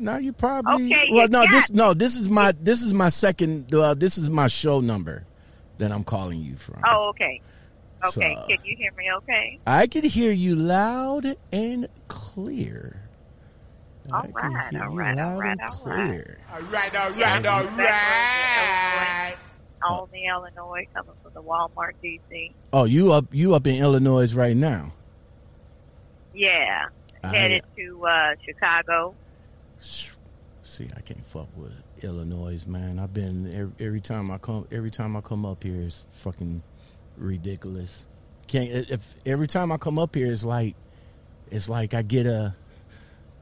No, you probably. Okay, well, no, got this no, this is my this is my second. Uh, this is my show number that I'm calling you from. Oh, okay. Okay. So- Can you hear me? Okay. I can hear you loud and clear. All I can right, hear all you right, all loud right, and all right. clear. All right, all Yeah, right, all back roads in right. Albany, Illinois, coming from the Walmart DC. Oh, you up you up in Illinois right now? Yeah. I- Headed to uh, Chicago. See, I can't fuck with Illinois, man. I've been every, every time I come every time I come up here it's fucking ridiculous. Can't if every time I come up here it's like it's like I get a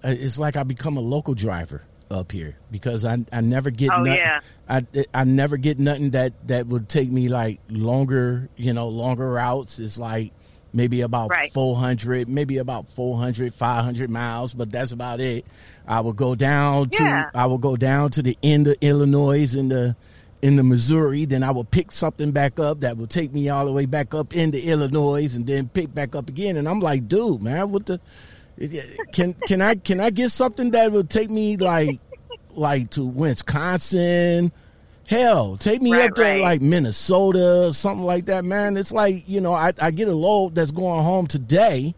it's like I become a local driver up here because I I never get Oh, nothing, yeah. I I never get nothing that that would take me like longer, you know, longer routes. It's like maybe about Right. 400, maybe about 400, 500 miles, but that's about it. I will go down to Yeah. I will go down to the end of Illinois in the in the Missouri, then I will pick something back up that will take me all the way back up into Illinois and then pick back up again and I'm like, dude, man, what the can can I can I get something that will take me like like to Wisconsin? Hell, take me Right, up there right. like Minnesota, something like that, man. It's like you know, I, I get a load that's going home today.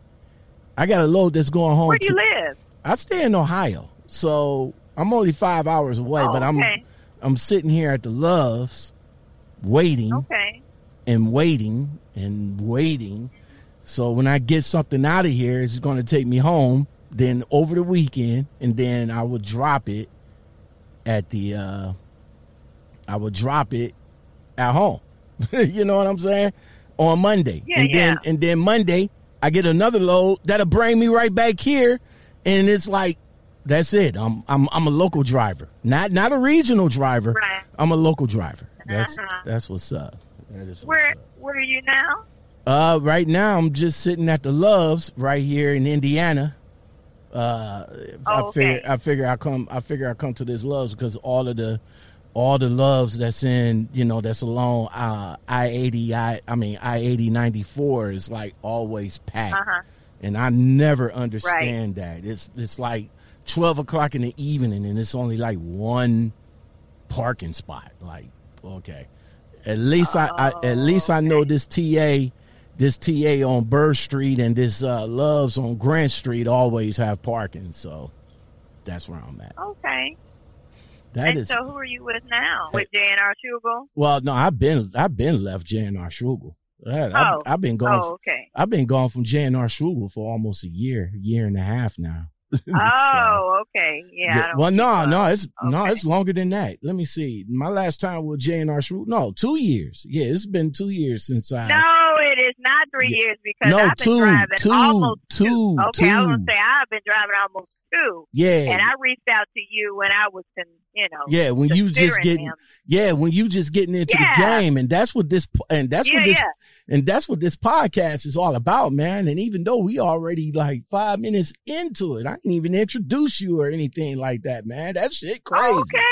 I got a load that's going home. Where do you to- live? I stay in Ohio, so I'm only five hours away, Oh, but I'm okay. I'm sitting here at the Loves, waiting Okay. and waiting and waiting. So when I get something out of here, it's going to take me home. Then over the weekend, and then I will drop it at the. uh I will drop it at home. you know what I'm saying? On Monday, Yeah, and then yeah. and then Monday I get another load that'll bring me right back here, and it's like that's it. I'm I'm I'm a local driver, not not a regional driver. Right. I'm a local driver. That's Uh-huh. that's what's up. That what's Where up. Where are you now? Uh, right now I'm just sitting at the Loves right here in Indiana. Uh, I Oh, figure okay. I figure I come I figure I come to this Loves because all of the all the Loves that's in you know that's along uh, I eighty I I mean I eighty ninety four is like always packed, Uh huh. and I never understand that. It's it's like twelve o'clock in the evening and it's only like one parking spot. Like okay, at least I, I at least I know this TA, this TA on Burr Street and this uh, Loves on Grant Street always have parking. So that's where I'm at. Okay. That and is so, who are you with now? With JNR Schugel? well, no, I've been I've been left JNR Schugel. I've, Oh. I've been gone. Oh, okay. I've been gone from JNR Schugel for almost a year, year and a half now. So, Oh, okay. Yeah. Yeah, well, no, no, it's no, it's longer than that. Let me see. My last time with JNR Schugel, no, two years. Yeah, it's been two years since I. No, it is not three Yeah. years because No, I've been two, driving two, almost two, Okay, I was gonna say I've been driving almost two, Yeah, and I reached out to you when I was, con- you know, yeah. When you just getting, him. yeah, when you just getting into Yeah. the game, and that's what this, and that's yeah, what this, yeah. and that's what this podcast is all about, man. And even though we already like five minutes into it, I didn't even introduce you or anything like that, man. That shit crazy. Okay.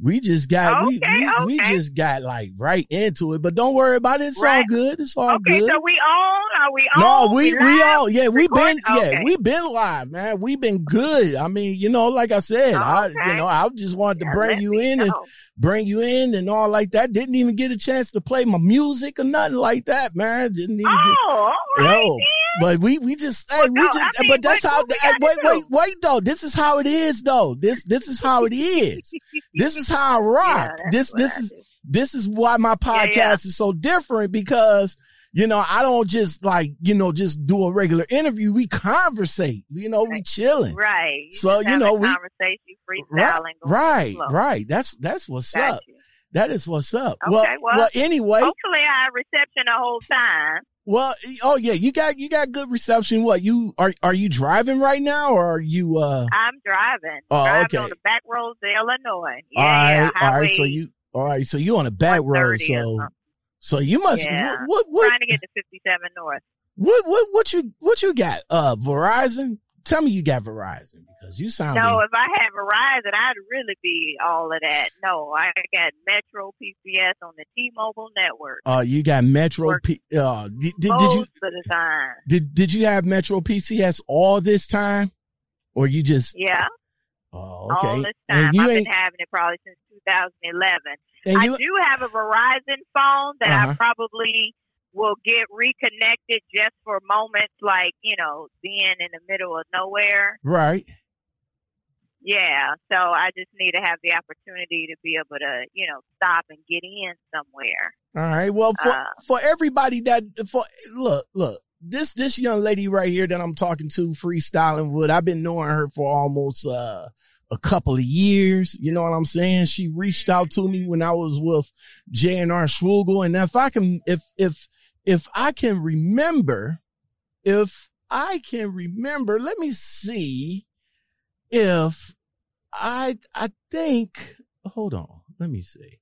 We just got we, Okay, we, we okay. just got like right into it, but don't worry about it. It's all good. It's all Okay, good. so we on? Are we on? no, we we live? all yeah we been yeah we been live, man. We been good. I mean, you know, like I said, I you know I just wanted to Yeah, bring you in and bring you in and all like that. Didn't even get a chance to play my music or nothing like that, man. Didn't even get. Oh, all right. Yo, but we we just hey Well, we no, just I mean, but that's how we hey, wait wait wait though this is how it is though this this is how it is this is how I rock Yeah, this this I is do. this is why my podcast Yeah, yeah. is so different because you know I don't just like you know just do a regular interview we conversate you know we chilling Right. You So, you know, we- conversation, freestyling, right going with the right right that's that's what's Got up you. that is what's up Okay, well well, well anyway Hopefully, I have reception the whole time. Well, oh yeah, you got you got good reception. What you are are you driving right now, or are you? uh I'm driving. Oh, driving okay. on the back roads of Illinois. Yeah, All right, yeah, all right. So you all right? So you on a back road. So. So you must Yeah. what what what, trying to get to 57 North. what what what you what you got? Uh, Verizon. Tell me you got Verizon because you sound. No, if I had Verizon, I'd really be all of that. No, I got Metro PCS on the T-Mobile network. uh, you got Metro. P, uh, did, did, did you of the time. did did you have Metro PCS all this time, or you just? Yeah. Oh, Oh, okay. All this time. I've been having it probably since 2011. I do have a Verizon phone that Uh-huh. I probably will get reconnected just for moments like, you know, being in the middle of nowhere. right. Yeah. So I just need to have the opportunity to be able to, you know, stop and get in somewhere. All right. Well, for Uh, for everybody that for look look this this young lady right here that I'm talking to, freestyling with, I've been knowing her for almost uh, a couple of years. You know what I'm saying? She reached out to me when I was with JNR Schugel, and if I can, if if if I can remember, if I can remember, let me see if I I think. Hold on, let me see.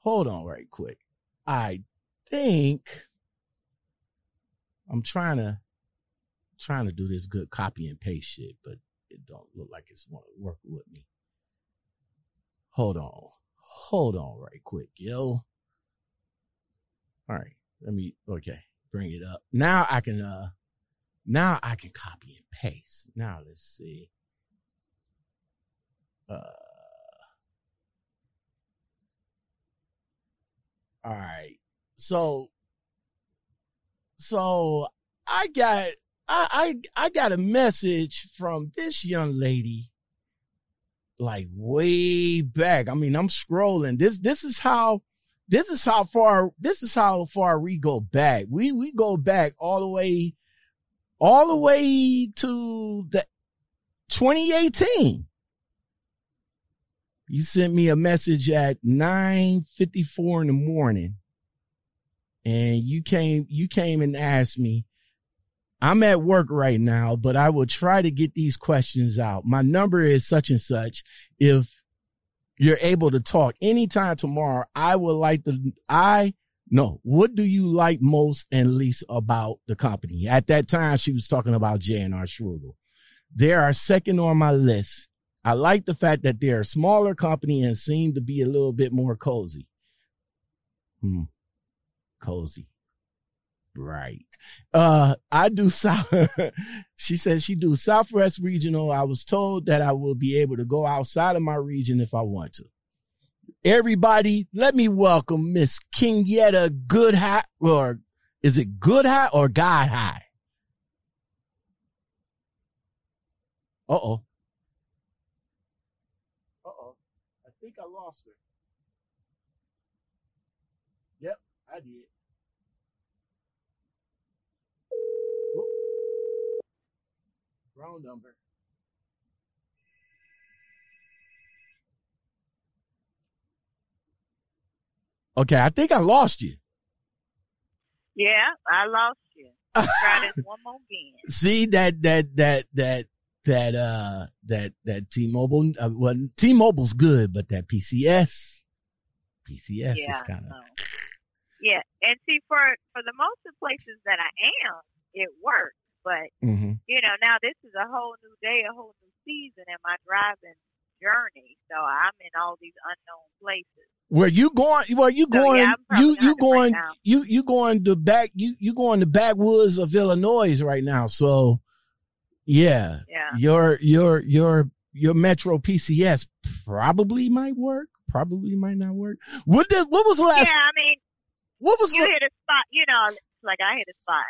Hold on right quick. I think I'm trying to trying to do this good copy and paste shit, but it don't look like it's want to work with me. Hold on. Hold on right quick, yo. All right. Let me okay, bring it up. Now I can uh now I can copy and paste. Now let's see. Uh All right. So so I got I I I got a message from this young lady like way back. I mean, I'm scrolling. This this is how this is how far this is how far we go back. We we go back all the way all the way to the 2018. You sent me a message at 9:54 in the morning and you came you came and asked me I'm at work right now, but I will try to get these questions out. My number is such and such. If you're able to talk anytime tomorrow, I would like to, I, no, what do you like most and least about the company? At that time, she was talking about J&R Schugel. They are second on my list. I like the fact that they're a smaller company and seem to be a little bit more cozy. Hmm. Cozy. Right. Uh, I do South. she says she do Southwest Regional. I was told that I will be able to go outside of my region if I want to. Everybody, let me welcome Miss Kenyatta Good High, or is it Good High or God High? Uh oh. Uh oh. I think I lost her. Yep, I did. Wrong number. Okay, I think I lost you. Yeah, I lost you. Try this one more again. See that that that that that uh that that T-Mobile uh, well T-Mobile's good, but that PCS PCS yeah, is kind of yeah. And see, for for the most of the places that I am, it works. But hmm you know, now this is a whole new day, a whole new season in my driving journey. So I'm in all these unknown places. Where you going? Well, you So, going? yeah, you you going? now. you you going to back? You you going to backwoods of Illinois right now? So, yeah, Yeah. your your your your Metro PCS probably might work. Probably might not work. What did? What was the last? Yeah, I mean, What was you the, hit a spot. You know, like I hit a spot.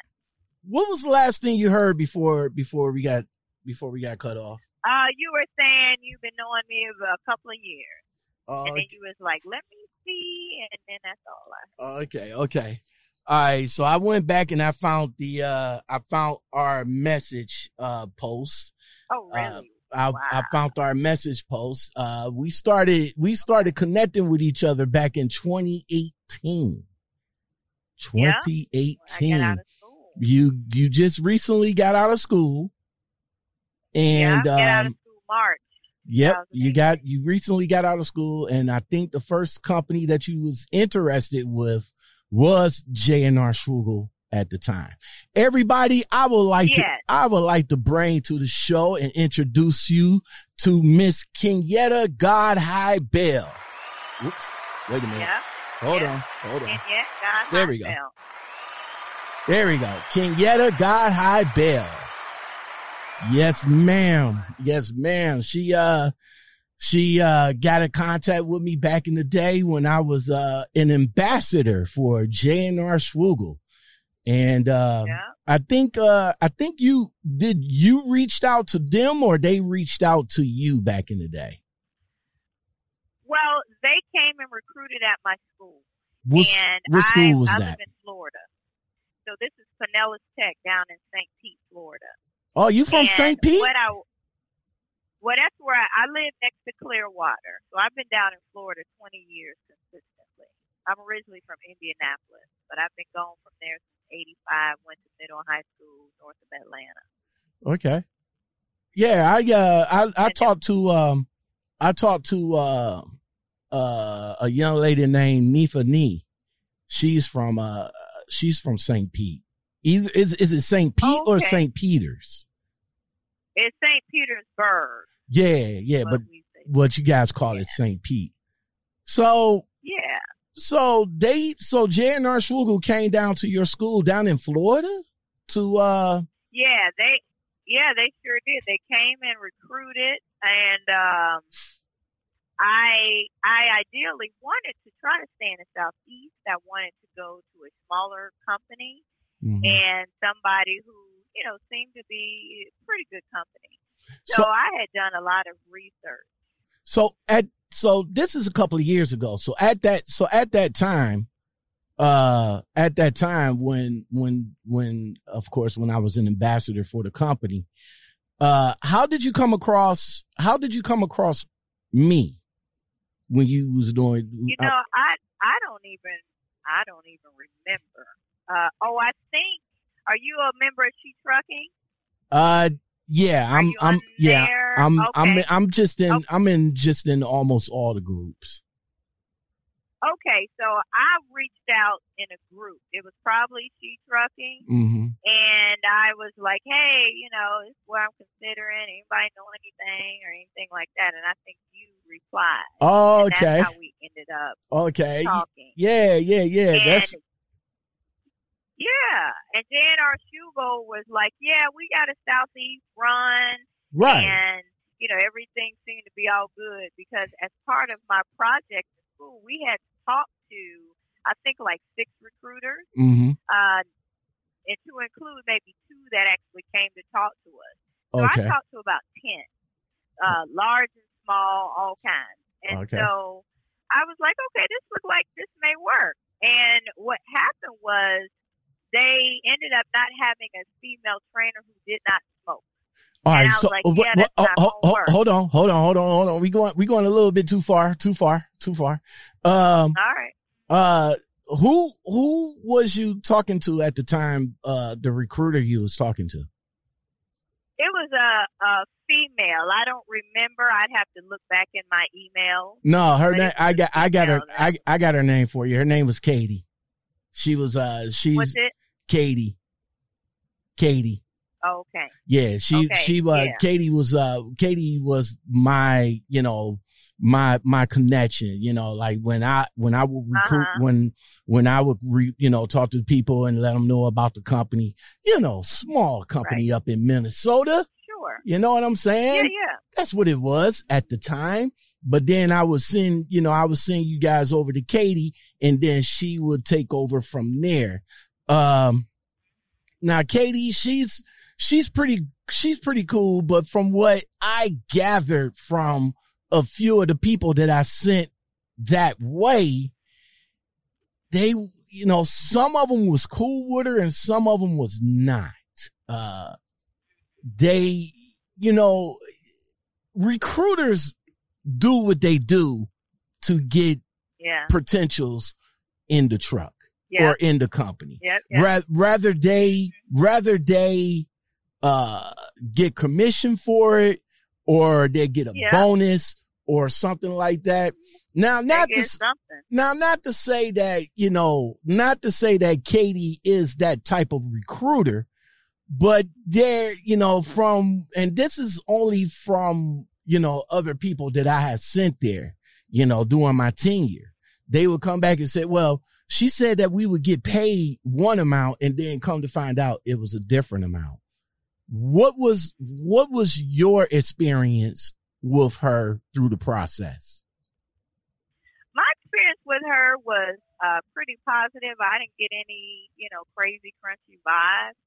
What was the last thing you heard before before we got before we got cut off? Uh, you were saying you've been knowing me for a couple of years, Uh, and then you was like, "Let me see," and then that's all I. Okay, okay. All right, so I went back and I found the uh I found our message uh post. Oh, Uh, really? I I Wow. found our message post. Uh we started we started connecting with each other back in 2018. Yeah. 2018. When I got out of school. You you just recently got out of school. And yeah, um of school March. Yep, you got you recently got out of school, and I think the first company that you was interested with was J and R Schugel at the time. Everybody, I would like to I would like to bring to the show and introduce you to Miss Kenyatta God High Bell. Whoops, wait a minute. Yeah, Hold yeah. on, hold on. yet God There we go. myself. There we go. Kenyatta God High Bell. Yes, ma'am. Yes, ma'am. She uh she uh got in contact with me back in the day when I was uh an ambassador for JNR Schugel. And uh Yeah. I think uh I think you did you reached out to them or they reached out to you back in the day? Well, they came and recruited at my school. What, and what school I, was I that? in Florida. So this is Pinellas Tech down in St. Pete, Florida. Oh, you from St. Pete? What I, well, that's where I, I live next to Clearwater. So I've been down in Florida 20 years consistently. I'm originally from Indianapolis, but I've been gone from there since 85, went to middle high school north of Atlanta. Okay. Yeah, I uh I I talked to um I talked to uh uh a young lady named Nifa Nee. She's from uh she's from St. Pete. Either is is it St. Pete or Okay. St. Peter's? It's St. Petersburg. Yeah, yeah, what but what you guys call it St. Pete. So Yeah. so they so JNR Schugel came down to your school down in Florida to uh Yeah, they yeah, they sure did. They came and recruited and um I I ideally wanted to try to stay in the southeast. I wanted to go to a smaller company mhm. and somebody who, you know, seemed to be a pretty good company. So- So, I had done a lot of research. So at so this is a couple of years ago. So at that so at that time, uh at that time when when when of course when I was an ambassador for the company, uh how did you come across how did you come across me when you was doing You know, I I don't even I don't even remember. Uh oh, I think are you a member of She Trucking? uh yeah, I'm I'm yeah, there? I'm okay. I'm I'm just in Okay. I'm in just in almost all the groups. Okay, so I reached out in a group. It was probably She Trucking, Mhm. and I was like, "Hey, you know, this is what I'm considering. Anybody know anything or anything like that?" And I think you replied. Oh, okay. That's how we ended up Okay. talking. Yeah, yeah, yeah. and That's yeah, and JNR Schugel was like, "Yeah, we got a southeast run, right. and you know everything seemed to be all good because as part of my project we had talked to I think like six recruiters." Mhm. uh, and to include maybe two that actually came to talk to us. So Okay. I talked to about ten, uh, large and small, all kinds. And Okay. so I was like, okay, this looks like this may work. And what happened was they ended up not having a female trainer who did not. All right, so like, yeah, wh- that's wh- not ho- gonna ho- work. hold on, hold on, hold on, hold on. We going we going a little bit too far, too far, too far. Um, All right. uh, who who was you talking to at the time? Uh, the recruiter you was talking to. It was a, a female. I don't remember. I'd have to look back in my email. No, her name. I got I got her. female, I I got her name for you. Her name was Katie. She was uh she's? Katie. Katie. Okay. Yeah, she Okay, she was yeah. Katie was uh Katie was my you know my my connection you know like when I when I would recruit Uh-huh. when when I would re, you know talk to people and let them know about the company you know small company up in Minnesota Sure. you know what I'm saying Yeah, yeah. that's what it was at the time. But then I was seeing, you know, I was seeing you guys over to Katie and then she would take over from there. Um, now Katie, she's, she's pretty, she's pretty cool. But from what I gathered from a few of the people that I sent that way, they, you know, some of them was cool with her and some of them was not. Uh, they, you know, recruiters do what they do to get Yeah. potentials in the truck Yeah. or in the company. Yep. yep. Ra- rather they, rather they, uh, get commission for it or they get a Yeah. bonus or something like that. Now, not to, something. now, not to say that, you know, not to say that Katie is that type of recruiter, but there, you know, from, and this is only from, you know, other people that I had sent there, you know, during my tenure. They would come back and say, well, she said that we would get paid one amount and then come to find out it was a different amount. What was what was your experience with her through the process? My experience with her was uh, pretty positive. I didn't get any, you know, crazy crunchy vibes.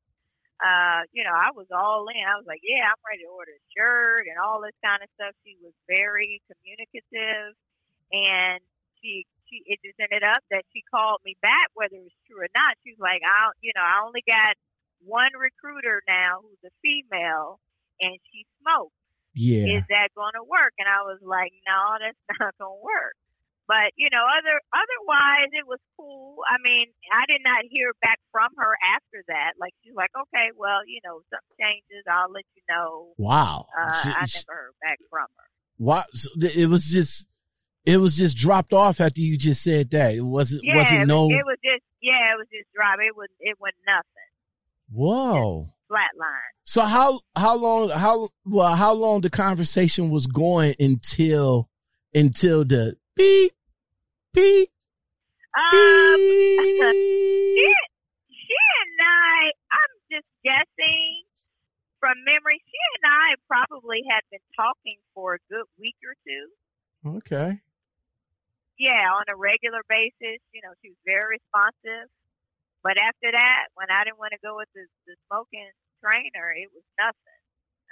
Uh, you know, I was all in. I was like, yeah, I'm ready to order a shirt and all this kind of stuff. She was very communicative, and she she it just ended up that she called me back, whether it was true or not. She was like, I, you know, I only got one recruiter now who's a female, and she smokes. Yeah, is that going to work? And I was like, no, that's not going to work. But you know, other otherwise, it was cool. I mean, I did not hear back from her after that. Like she's like, okay, well, you know, something changes, I'll let you know. Wow, uh, she, I never heard back from her. Wow, so it was just it was just dropped off after you just said that. It wasn't yeah, wasn't it was, no. It was just yeah, it was just dropped. It was it was nothing. Whoa. Flatline. So how how long how well how long the conversation was going until until the beep beep um, she, she and I, I'm just guessing from memory. She and I probably had been talking for a good week or two. Okay. Yeah, on a regular basis. You know, she was very responsive. But after that, when I didn't want to go with the, the smoking trainer, it was nothing.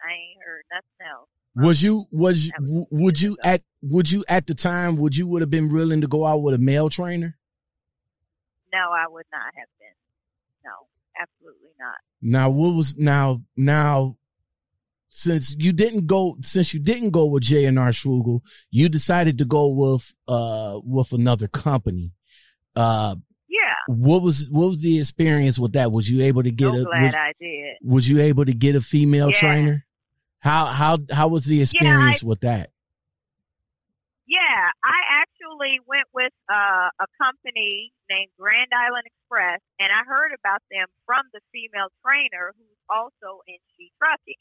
I ain't heard nothing else. Was you was, was would you at would you at the time would you would have been willing to go out with a male trainer? No, I would not have been. No, absolutely not. Now what was now now since you didn't go since you didn't go with J and R Schugel, you decided to go with uh with another company. Uh yeah. What was what was the experience with that? Was you able to get so a glad was, I did. Was you able to get a female yeah. trainer? How how how was the experience yeah, I, with that? Yeah, I actually went with uh, a company named Grand Island Express, and I heard about them from the female trainer who's also in She Trucking.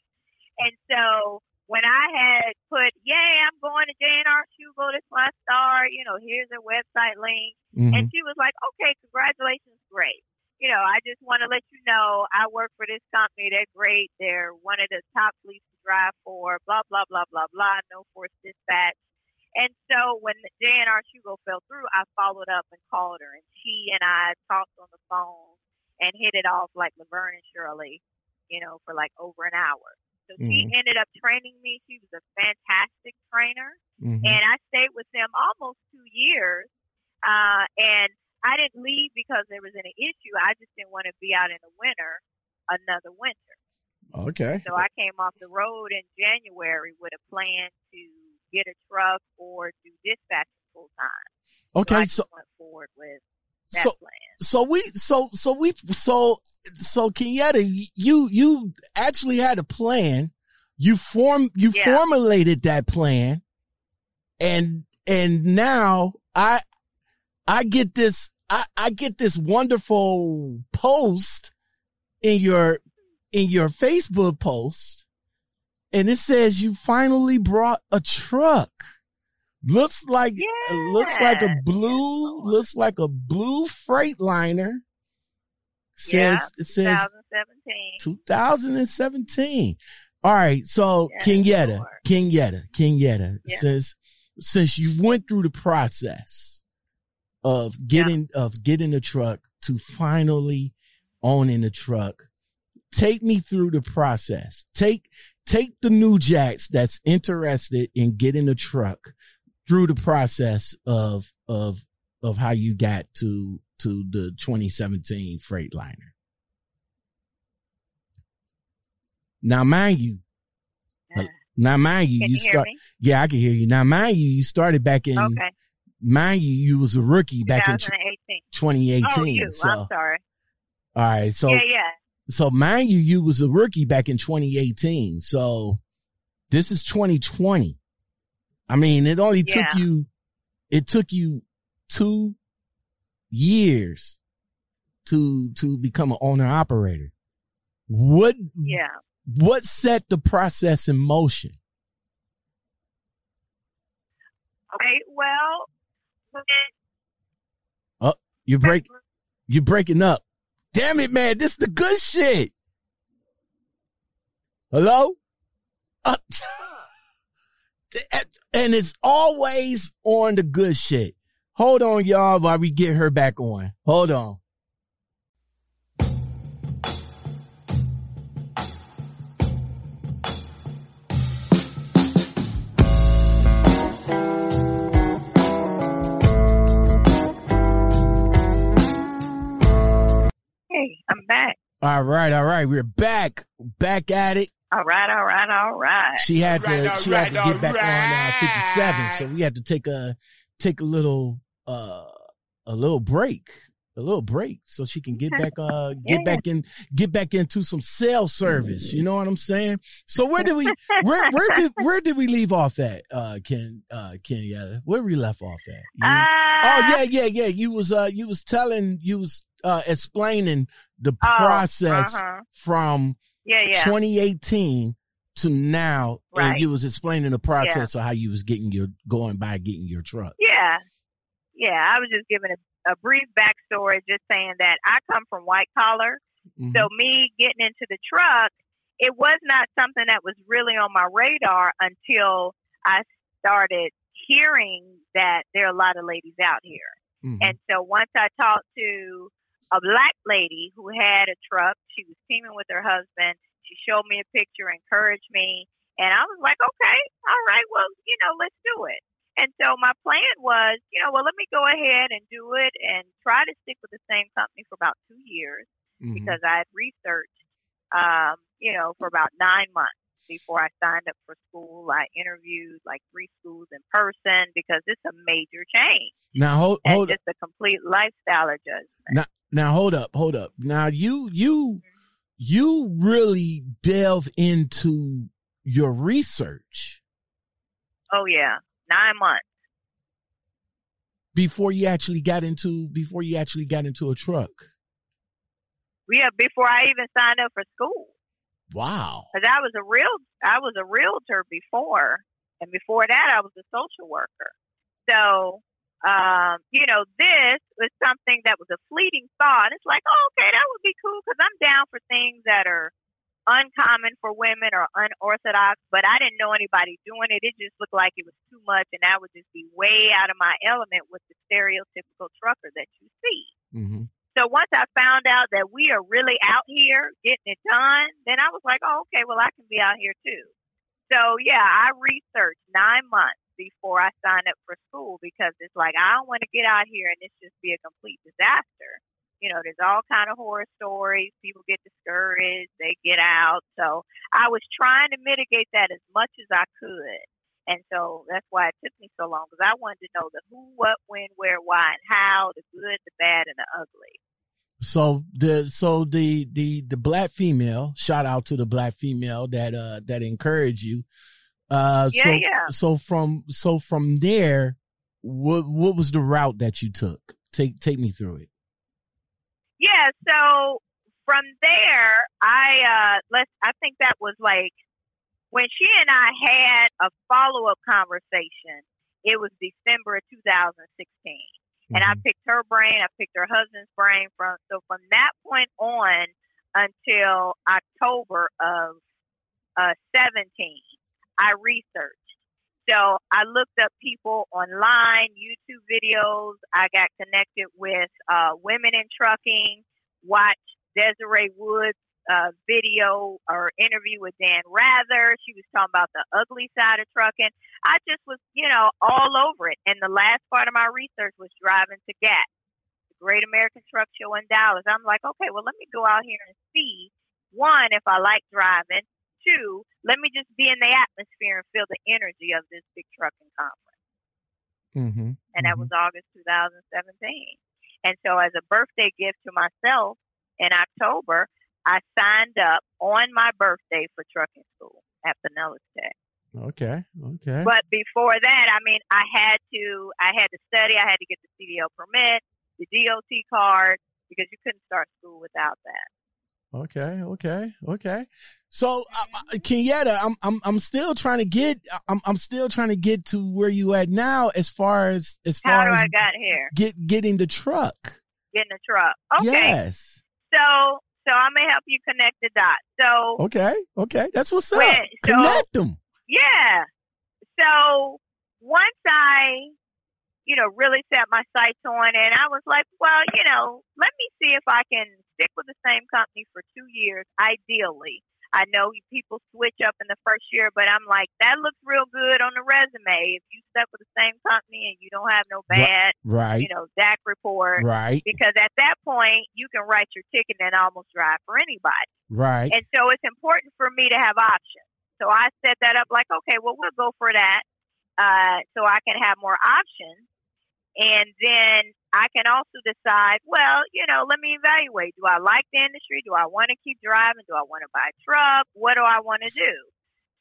And so when I had put, "Yay, I'm going to JNR Schugel, this my star," you know, here's their website link, mm-hmm. and she was like, "Okay, congratulations, great." you know, I just want to let you know I work for this company. They're great. They're one of the top fleets to drive for. Blah blah blah blah blah. No force dispatch. And so when JNR Schugel fell through, I followed up and called her, and she and I talked on the phone and hit it off like Laverne and Shirley, you know, for like over an hour. So mm-hmm. she ended up training me. She was a fantastic trainer, mm-hmm. and I stayed with them almost two years. Uh, and I didn't leave because there was any issue. I just didn't want to be out in the winter another winter. Okay. So I came off the road in January with a plan to get a truck or do dispatch full time. Okay, so, so went forward with so. So we so so we so so Kenyatta, you you actually had a plan. You form you yeah. formulated that plan, and and now I I get this, I, I get this wonderful post in your, in your Facebook post and it says you finally brought a truck. Looks like, yeah. looks like a blue, looks like a blue Freightliner. Says, yeah, it says 2017. 2017. All right. So yeah, Kenyatta, sure. Kenyatta, Kenyatta, Yeah. since, since you went through the process, of getting yeah. of getting a truck to finally owning a truck. Take me through the process. Take take the new jacks that's interested in getting a truck through the process of of of how you got to to the 2017 Freightliner. Now, mind you, uh, now mind you, you, you start. Me? Yeah, I can hear you. Now, mind you, you started back in okay mind you, you was a rookie back in 2018. Oh, you. So, I'm sorry. All right. So, yeah, yeah. So mind you, you was a rookie back in 2018. So this is 2020. I mean, it only yeah. took you, it took you two years to, to become an owner operator. What, yeah. what set the process in motion? Okay. Well, Oh, you break, you're breaking up. Damn it, man. This is the good shit. Hello? Uh, and it's always on the good shit. Hold on, y'all, while we get her back on. Hold on. Hey, I'm back. All right, all right. We're back. Back at it. All right, all right, all right. She had All right, to all she right, had to get back all on uh, 57, so we had to take a take a little uh a little break. A little break so she can get back uh get Yeah. back in get back into some cell service. You know what I'm saying? So where did we where where did where did we leave off at, uh Ken uh Kenyatta? Where we left off at? You- Uh, oh yeah, yeah, yeah. You was uh you was telling you was uh explaining the oh, process uh-huh. from Yeah, yeah. 2018 to now, and you was explaining the process of how you was getting your going by getting your truck. Yeah. Yeah, I was just giving a, a brief backstory, just saying that I come from white collar. Mhm. So me getting into the truck, it was not something that was really on my radar until I started hearing that there are a lot of ladies out here. Mhm. And so once I talked to a black lady who had a truck, she was teaming with her husband. She showed me a picture, encouraged me, and I was like, okay, all right, well, you know, let's do it. And so my plan was, you know, well, let me go ahead and do it and try to stick with the same company for about two years Mhm. because I had researched, um, you know, for about nine months before I signed up for school. I interviewed like three schools in person because it's a major change now hold hold just a complete lifestyle adjustment. now hold up hold up. Now you you you really delve into your research Oh yeah, nine months. before you actually got into before you actually got into a truck. Yeah, before I even signed up for school, Wow. because I was a real, I was a realtor before, and before that, I was a social worker. So, um, you know, this was something that was a fleeting thought. It's like, oh, okay, that would be cool because I'm down for things that are uncommon for women or unorthodox. But I didn't know anybody doing it. It just looked like it was too much, and I would just be way out of my element with the stereotypical trucker that you see. hmm So once I found out that we are really out here getting it done, then I was like, oh, okay, well, I can be out here too. So yeah, I researched nine months before I signed up for school because it's like I don't want to get out here and it's just be a complete disaster. You know, there's all kind of horror stories. People get discouraged, they get out. So I was trying to mitigate that as much as I could. And so that's why it took me so long because I wanted to know the who, what, when, where, why, and how, the good, the bad, and the ugly. So the so the the the black female, shout out to the black female that uh that encouraged you. Uh Yeah, so yeah. so from so from there, what what was the route that you took? Take take me through it. Yeah, so from there, I uh let's I think that was like when she and I had a follow up conversation. It was December of 2016, and I Mhm. picked her brain. I picked her husband's brain from so from that point on until October of uh 17, I researched. So I looked up people online, YouTube videos. I got connected with uh, women in trucking. Watched Desiree Woods' uh, video or interview with Dan Rather. She was talking about the ugly side of trucking. I just was, you know, all over it. And the last part of my research was driving to GAT, the Great American Truck Show in Dallas. I'm like, okay, well, let me go out here and see one if I like driving two, let me just be in the atmosphere and feel the energy of this big trucking conference. Mm-hmm. And that was August 2017. And so, as a birthday gift to myself in October, I signed up on my birthday for trucking school at Pinellas Tech. Okay. Okay. But before that, I mean, I had to, I had to study. I had to get the CDL permit, the DOT card, because you couldn't start school without that. Okay, okay, okay. So, uh, uh, Kenyatta, I'm I'm I'm still trying to get I'm I'm still trying to get to where you at now as far as as How far do as I got here? get getting the truck. Getting the truck. Okay. Yes. So, So I'm gonna help you connect the dots. So okay, okay, that's what's up. So- Connect them. yeah. So once I, you know, really set my sights on it, I was like, well, you know, let me see if I can stick with the same company for two years, ideally. I know people switch up in the first year, but I'm like, that looks real good on the resume. If you stuck with the same company and you don't have no bad, Right, you know, DAC report, right, because at that point you can write your ticket and almost drive for anybody. right. And so it's important for me to have options. So I set that up like, okay, well, we'll go for that uh, so I can have more options. And then I can also decide, well, you know, let me evaluate. Do I like the industry? Do I want to keep driving? Do I want to buy a truck? What do I want to do?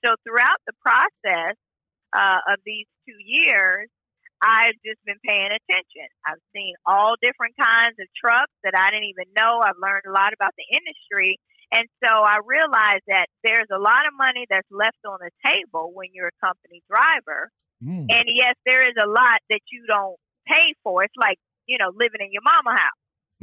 So throughout the process uh, of these two years, I've just been paying attention. I've seen all different kinds of trucks that I didn't even know. I've learned a lot about the industry. And so I realized that there's a lot of money that's left on the table when you're a company driver. Mm. And yes, there is a lot that you don't pay for. It's like, you know, living in your mama house.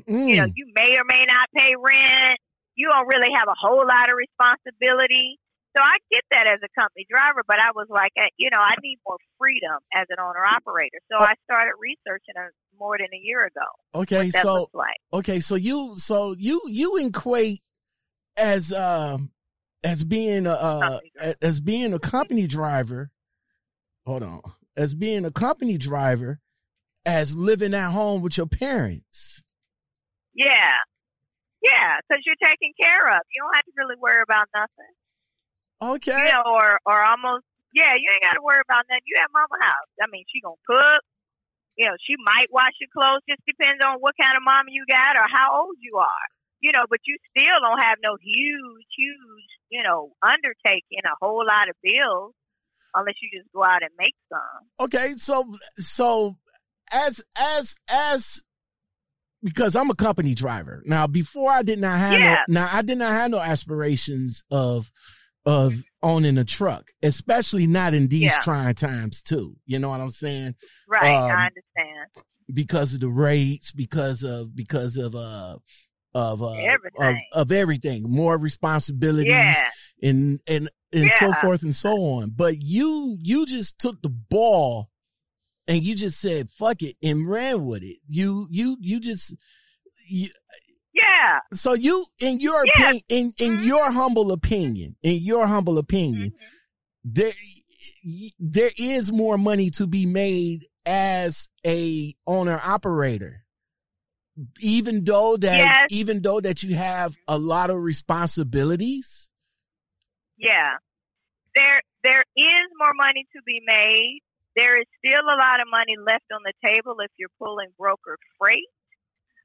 You know, Mm. you may or may not pay rent. You don't really have a whole lot of responsibility. So I get that as a company driver, but I was like, eh, you know, I need more freedom as an owner operator. So I started researching more than a year ago. Okay, so like. okay, so you so you you equate as um as being a uh, as being a company driver. Hold on, as being a company driver, as living at home with your parents. Yeah. Yeah, because you're taken care of. You don't have to really worry about nothing. Okay, You know, or or almost yeah, you ain't gotta worry about nothing. You at mama house. I mean, she gonna cook. You know, she might wash your clothes, just depends on what kind of mama you got or how old you are. You know, but you still don't have no huge, huge, you know, undertaking, a whole lot of bills unless you just go out and make some. okay, so so as as as because I'm a company driver now. Before I did not have Yeah. no, now I did not have no aspirations of of owning a truck, especially not in these Yeah. trying times too. You know what I'm saying? Right, Um, I understand. Because of the rates, because of because of uh of uh of, Everything. of everything, more responsibilities Yeah. and and and so forth and so on. But you you just took the ball and you just said fuck it and ran with it. You you you just you, Yeah. so you in your Yeah. opinion in in Mhm. your humble opinion in your humble opinion Mhm. there there is more money to be made as a owner operator even though that Yes. even though that you have a lot of responsibilities Yeah. There there is more money to be made. There is still a lot of money left on the table if you're pulling broker freight,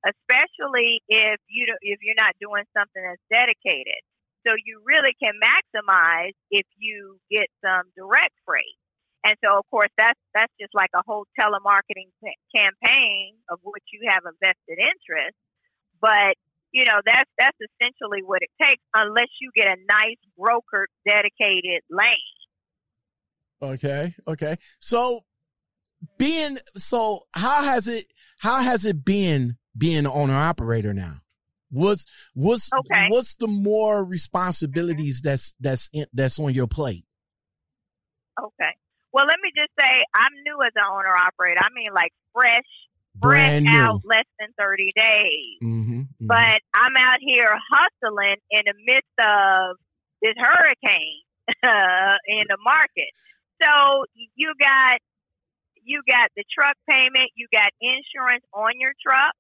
especially if you if you're not doing something that's dedicated. So you really can maximize if you get some direct freight. And so of course that's that's just like a whole telemarketing campaign of which you have a vested interest. But you know that's that's essentially what it takes unless you get a nice broker dedicated lane okay okay. So being so how has it how has it been being an owner operator now? What's what's Okay. what's the more responsibilities mm-hmm. that's that's in, that's on your plate? Okay. Well let me just say i'm new as an owner operator. I mean like fresh brand fresh new. out less than 30 days. Mm-hmm, mm-hmm, but i'm out here hustling in the midst of this hurricane uh, in the market so you got you got the truck payment you got insurance on your truck.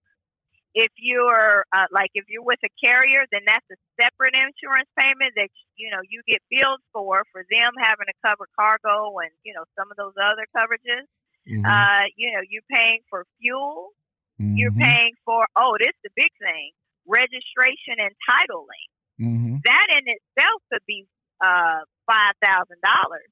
If you're uh, like if you're with a carrier then that's a separate insurance payment that you know you get billed for for them having to cover cargo and you know some of those other coverages. Mhm, uh you know you're paying for fuel. You're mhm, paying for oh this is the big thing registration and titling mhm. that in itself could be uh five thousand dollars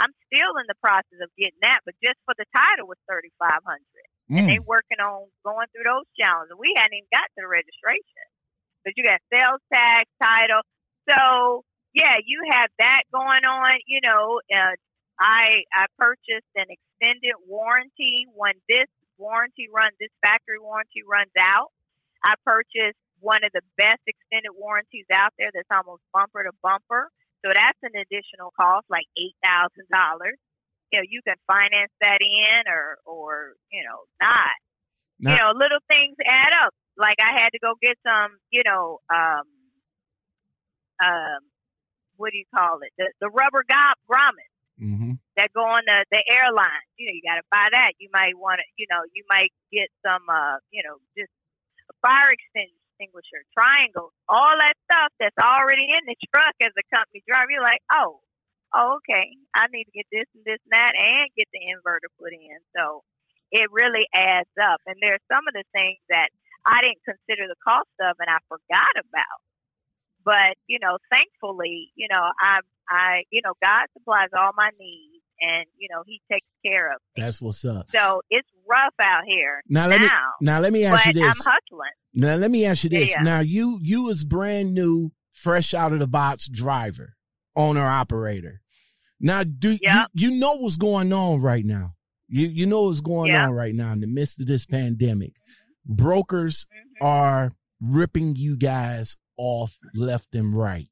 i'm still in the process of getting that but just for the title was thirty five hundred and Mm. they working on going through those challenges. We hadn't even got to the registration, but you got sales tax, title. So yeah, you have that going on. You know, uh, I I purchased an extended warranty when this warranty run, this factory warranty runs out. I purchased one of the best extended warranties out there that's almost bumper to bumper. So that's an additional cost, like eight thousand dollars. You know, you can finance that in or or, you know, not. Now, you know, little things add up. Like I had to go get some, you know, um um what do you call it? The the rubber grommets mm-hmm. that go on the the airlines. You know, you got to buy that. You might want to, you know, you might get some, uh, you know, just fire extinguisher, triangles, all that stuff that's already in the truck as a company driver. You're like, oh, oh, okay, I need to get this and this and that, and get the inverter put in. So it really adds up. And there's some of the things that I didn't consider the cost of, and I forgot about. But you know, thankfully, you know, I, I, you know, God supplies all my needs, and you know, He takes care of. Me. That's what's up. So it's rough out here now. Let now, me now let me ask you this. I'm hustling. Now let me ask you this. Yeah. Now you you was brand new, fresh out of the box driver, owner operator. Now do yep. you you know what's going on right now? You you know what's going yep. on right now in the midst of this pandemic. Brokers mm-hmm. are ripping you guys off left and right.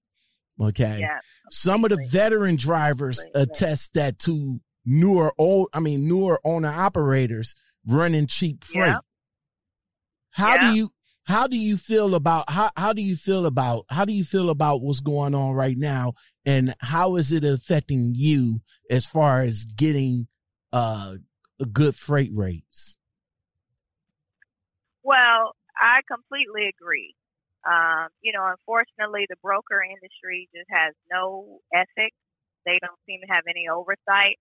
Okay. Yeah, Some of the veteran drivers attest that to newer old I mean newer owner operators running cheap freight. Yeah. How yeah. do you how do you feel about how how do you feel about how do you feel about what's going on right now and how is it affecting you as far as getting uh good freight rates? Well, I completely agree. Um, you know, unfortunately, the broker industry just has no ethics. They don't seem to have any oversight.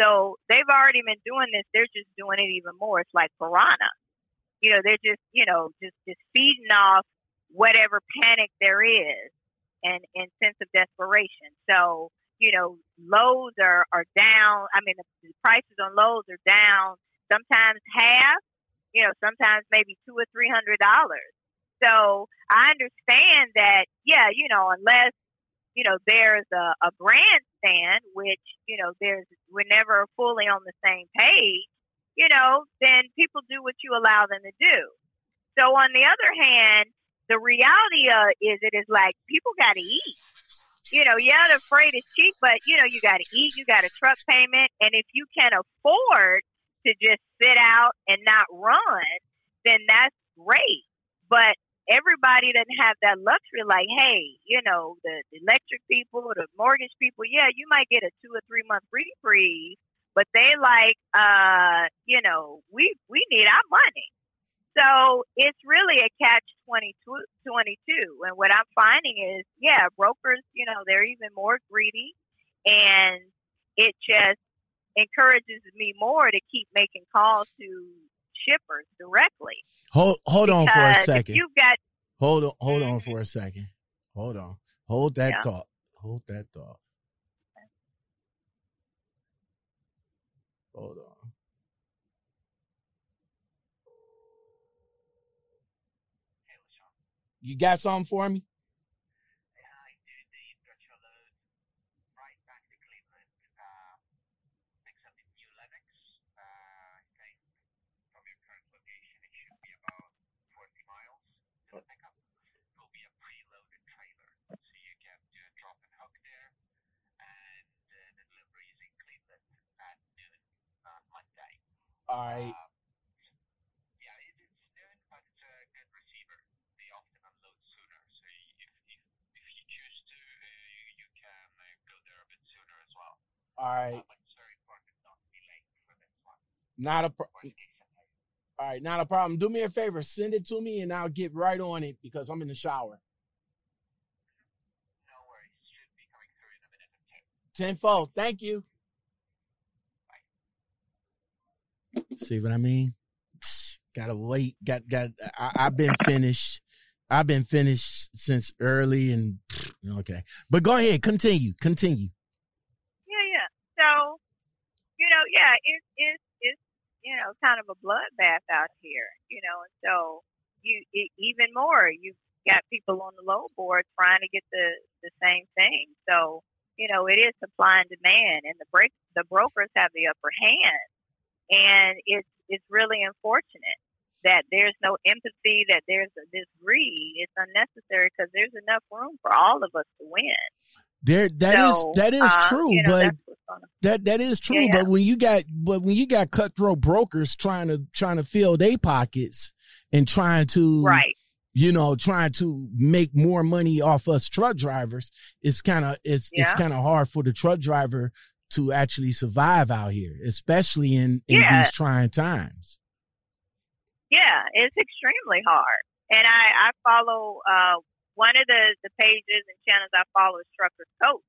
So they've already been doing this. They're just doing it even more. It's like piranha. You know, they're just, you know, just, just feeding off whatever panic there is and, and sense of desperation. So, you know, loads are, are down. I mean, the, prices on loads are down sometimes half, you know, sometimes maybe two or three hundred dollars. So I understand that, yeah, you know, unless, you know, there's a, a grandstand, which, you know, there's, we're never fully on the same page, you know, then people do what you allow them to do. So on the other hand, the reality uh, is it is like people got to eat. You know, yeah, the freight is cheap, but you know, you got to eat, you got a truck payment, and if you can afford to just sit out and not run, then that's great. But everybody doesn't have that luxury. Like, hey, you know, the, the electric people, the mortgage people, yeah, you might get a two or three month free reprieve, but they like, uh, you know, we we need our money. So it's really a catch 22, 22. And what I'm finding is, yeah, brokers, you know, they're even more greedy. And it just encourages me more to keep making calls to shippers directly. Hold hold on for a second. you've got hold on hold on mm-hmm. for a second. Hold on. Hold that Yeah. thought. Hold that thought. Hold on. You got something for me? All right. Yeah, it, it's noon, but it's a good receiver. They often unload sooner, so if if, if you choose to, uh, you, you can uh, go there a bit sooner as well. All right. Uh, but it's very important not to be late for this one. Not a pro- Worst case scenario. All right, not a problem. Do me a favor, send it to me and I'll get right on it because I'm in the shower. No worries, should be coming through in a minute or two. Tenfold. Thank you. See what I mean? Psst, gotta wait. Got got. I, I've been finished. I've been finished since early and okay. But go ahead, continue, continue. Yeah, yeah. So, you know, yeah, it's it's it's you know kind of a bloodbath out here, you know, and so you it, even more you've got people on the load board trying to get the the same thing. So, you know, it is supply and demand, and the break the brokers have the upper hand, and it's it's really unfortunate. that there's no empathy, that there's this greed. It's unnecessary because there's enough room for all of us to win. There, that so, is that is uh, true, you know, but that that is true. Yeah, yeah. But when you got but when you got cutthroat brokers trying to trying to fill their pockets and trying to right you know, trying to make more money off us truck drivers, it's kind of it's yeah. it's kind of hard for the truck driver to actually survive out here, especially in in these trying times. Yeah, it's extremely hard. And I I follow uh one of the the pages and channels I follow is Truckers Coach.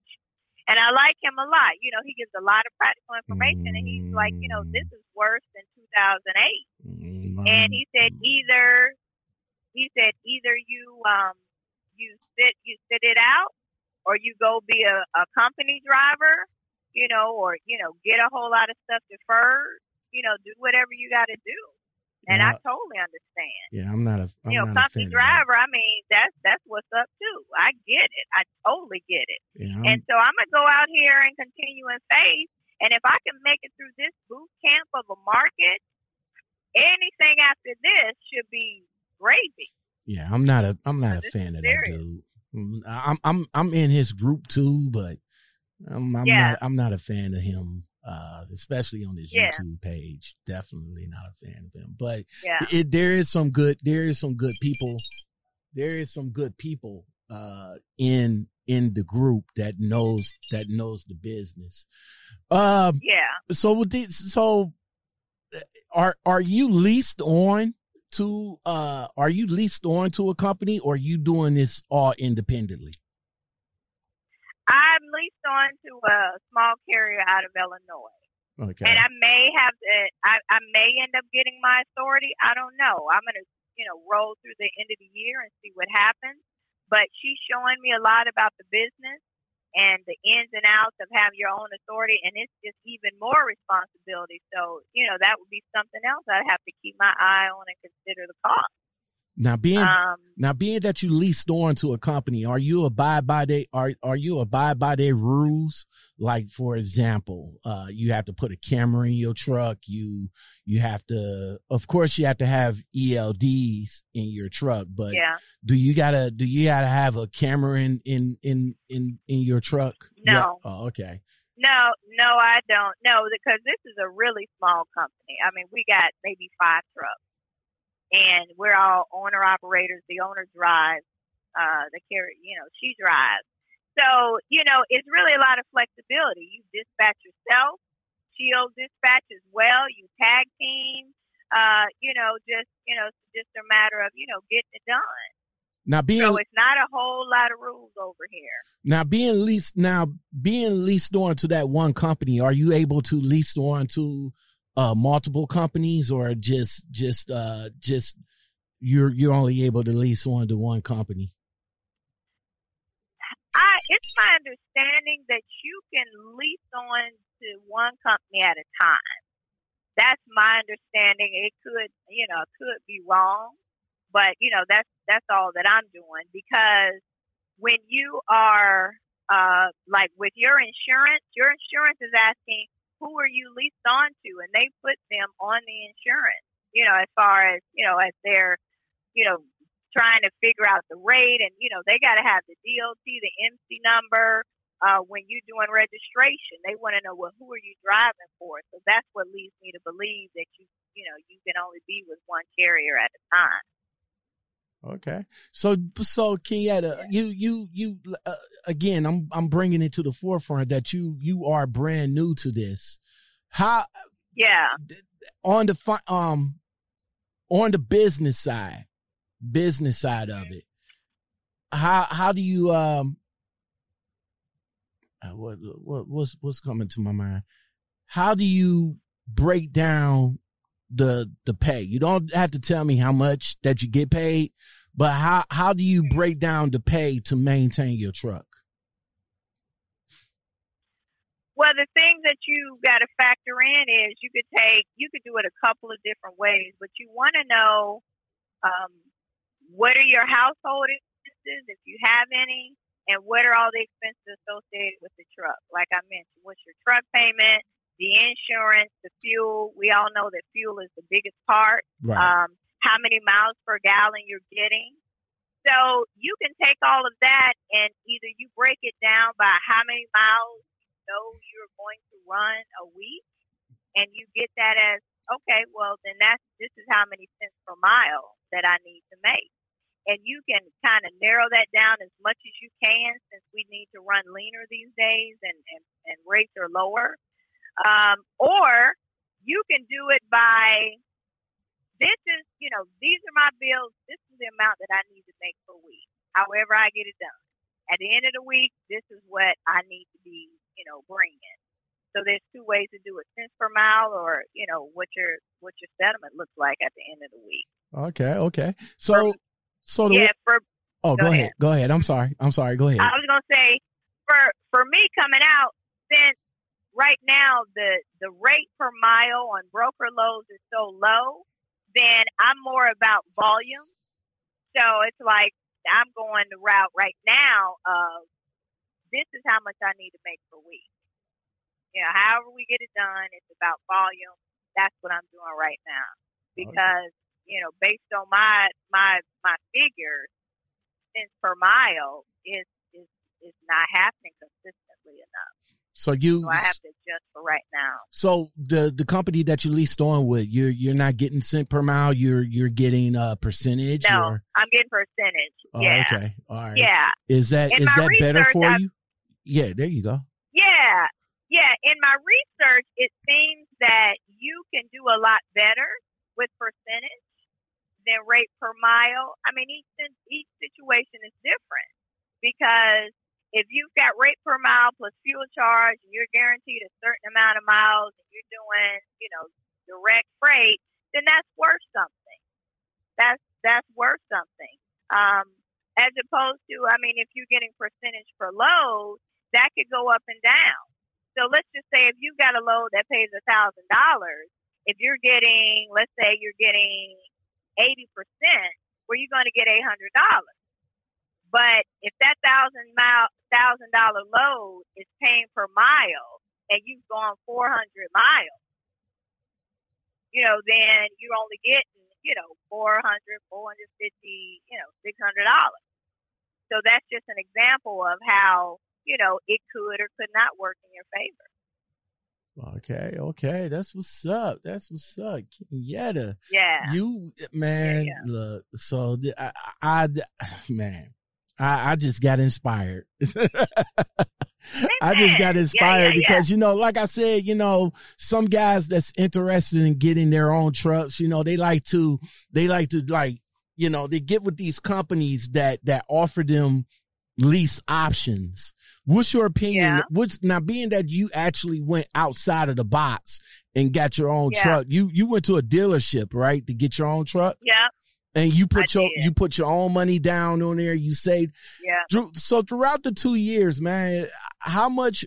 And I like him a lot. You know, he gives a lot of practical information, and he's like, you know, this is worse than 2008. Mm. And he said either he said either you um you sit you sit it out or you go be a, a company driver, you know, or you know, get a whole lot of stuff deferred, you know, do whatever you got to do. And I totally understand. Yeah, I'm not a I'm you know company driver. I mean, that's that's what's up too. I get it. I totally get it. Yeah, and so I'm gonna go out here and continue in faith. And if I can make it through this boot camp of a market, anything after this should be gravy. Yeah, I'm not a I'm not a fan of that dude. Mm, I'm I'm I'm in his group too, but I'm, I'm yeah. not I'm not a fan of him. Uh, especially on his yeah. YouTube page, definitely not a fan of him. But yeah. it, there is some good, there is some good people, there is some good people uh, in in the group that knows that knows the business. Um, yeah. So with these, so uh, are are you leased on to uh are you leased on to a company or are you doing this all independently? I'm leased on to a small carrier out of Illinois. Okay. And I may have to, I, I may end up getting my authority. I don't know. I'm going to, you know, roll through the end of the year and see what happens. But she's showing me a lot about the business and the ins and outs of having your own authority, and it's just even more responsibility. So, you know, that would be something else I'd have to keep my eye on and consider the cost. Now being um, now being that you leased on to a company, are you abide by they are are you abide by their rules? Like for example, uh, you have to put a camera in your truck. You you have to, of course, you have to have ELDs in your truck. But yeah. do you gotta do you gotta have a camera in in in in, in your truck? No. Yeah. Oh, okay. No, no, I don't. No, because this is a really small company. I mean, we got maybe five trucks and we're all owner operators. The owner drives, uh, the carrier, you know, she drives. So, you know, it's really a lot of flexibility. You dispatch yourself, she'll dispatch as well. You tag team, uh, you know, just, you know, just a matter of, you know, getting it done. Now being so it's not a whole lot of rules over here. Now being leased now being leased on to that one company, are you able to lease on to uh, multiple companies or just just uh, just you're you're only able to lease on to one company? I, it's my understanding that you can lease on to one company at a time. That's my understanding. It could, you know, could be wrong, but you know, that's that's all that I'm doing because when you are uh, like with your insurance, your insurance is asking who are you leased on to? And they put them on the insurance, you know, as far as, you know, as they're, you know, trying to figure out the rate and, you know, they got to have the DOT, the MC number. Uh, when you're doing registration, they want to know, well, who are you driving for? So that's what leads me to believe that you, you know, you can only be with one carrier at a time. Okay. So, so Kenyatta, you, you, you, uh, again, I'm, I'm bringing it to the forefront that you, you are brand new to this. How, yeah, on the, um, on the business side, business side of it, how, how do you, um, uh, what, what, what's, what's coming to my mind? How do you break down the the pay. You don't have to tell me how much that you get paid, but how how do you break down the pay to maintain your truck? Well, the thing that you got to factor in is you could take you could do it a couple of different ways, but you want to know um, what are your household expenses if you have any, and what are all the expenses associated with the truck. Like I mentioned, what's your truck payment? The insurance, the fuel. We all know that fuel is the biggest part. Right. Um, how many miles per gallon you're getting. So you can take all of that and either you break it down by how many miles you know you're going to run a week, and you get that as okay. Well, then that's this is how many cents per mile that I need to make, and you can kind of narrow that down as much as you can since we need to run leaner these days and and, and rates are lower. Um, or you can do it by this is, you know, these are my bills. This is the amount that I need to make per week. However, I get it done. At the end of the week, this is what I need to be, you know, bringing. So there's two ways to do it: cents per mile, or you know, what your what your settlement looks like at the end of the week. Okay, okay. So, for, so the, yeah, for oh, go, go ahead. ahead, go ahead. I'm sorry, I'm sorry. Go ahead. I was gonna say for for me coming out since right now the the rate per mile on broker loads is so low then I'm more about volume. So it's like I'm going the route right now of this is how much I need to make per week. You know, however we get it done, it's about volume. That's what I'm doing right now because okay. you know, based on my my my figures, cents per mile is is is not happening consistently enough. So you, so I have to adjust for right now. So the the company that you leased on with, you're you're not getting cent per mile. You're you're getting a percentage. No, or? I'm getting percentage. Oh, yeah. Okay. All right. Yeah. Is that is that research, better for I've, you? Yeah. There you go. Yeah. Yeah. In my research, it seems that you can do a lot better with percentage than rate per mile. I mean, each each situation is different because if you've got rate per mile plus fuel charge and you're guaranteed a certain amount of miles and you're doing, you know, direct freight, then that's worth something. That's that's worth something. Um, as opposed to, I mean, if you're getting percentage per load, that could go up and down. So let's just say if you've got a load that pays a thousand dollars, if you're getting, let's say you're getting eighty percent, where you're going to get eight hundred dollars. But if that thousand mile thousand dollar load is paying per mile and you've gone four hundred miles, you know, then you're only getting, you know, 400, 450, you know, six hundred dollars. So that's just an example of how, you know, it could or could not work in your favor. Okay, okay, that's what's up. That's what's up, Kenyatta. Yeah, you man. Yeah, yeah. Look, so I, I, man, I, I just got inspired. I just got inspired yeah, yeah, because, yeah. you know, like I said, you know, some guys that's interested in getting their own trucks, you know, they like to, they like to like, you know, they get with these companies that, that offer them lease options. What's your opinion? What's now being that you actually went outside of the box and got your own truck, you, you went to a dealership, right? To get your own truck? Yeah and you put I your did. you put your own money down on there. You saved. Yeah. So throughout the two years, man, how much?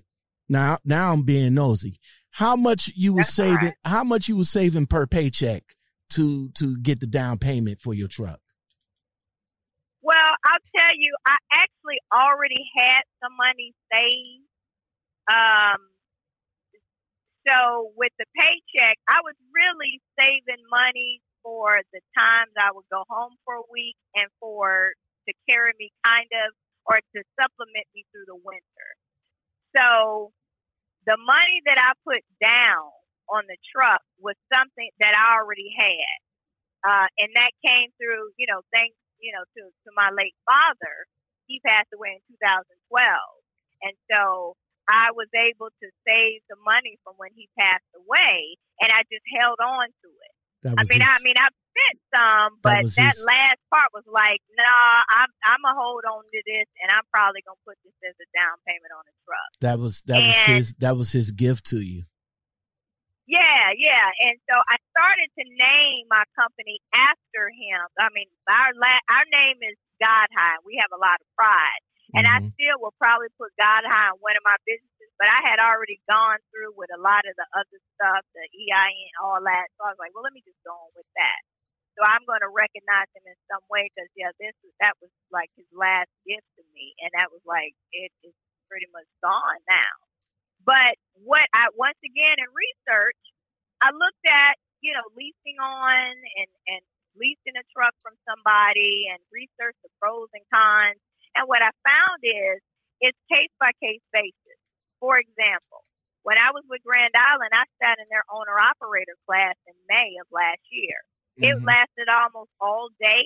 Now, now I'm being nosy. How much you were saving? Right. How much you were saving per paycheck to to get the down payment for your truck? Well, I'll tell you, I actually already had some money saved. Um, so with the paycheck, I was really saving money for the times I would go home for a week and for to carry me kind of or to supplement me through the winter. So the money that I put down on the truck was something that I already had. Uh, and that came through, you know, thanks, you know, to, to my late father. He passed away in 2012. And so I was able to save the money from when he passed away and I just held on to it. I mean, his, I mean, I spent some, but that, that his, last part was like, nah, I'm I'm gonna hold on to this, and I'm probably gonna put this as a down payment on a truck. That was that and, was his that was his gift to you. Yeah, yeah, and so I started to name my company after him. I mean, our la- our name is God High. We have a lot of pride, and mm-hmm. I still will probably put God High in one of my business but I had already gone through with a lot of the other stuff, the EIN, all that. So I was like, well, let me just go on with that. So I'm going to recognize him in some way because yeah, this was that was like his last gift to me, and that was like it is pretty much gone now. But what I once again in research, I looked at you know leasing on and and leasing a truck from somebody and researched the pros and cons. And what I found is it's case by case basis. For example, when I was with Grand Island, I sat in their owner operator class in May of last year. It Mhm. lasted almost all day.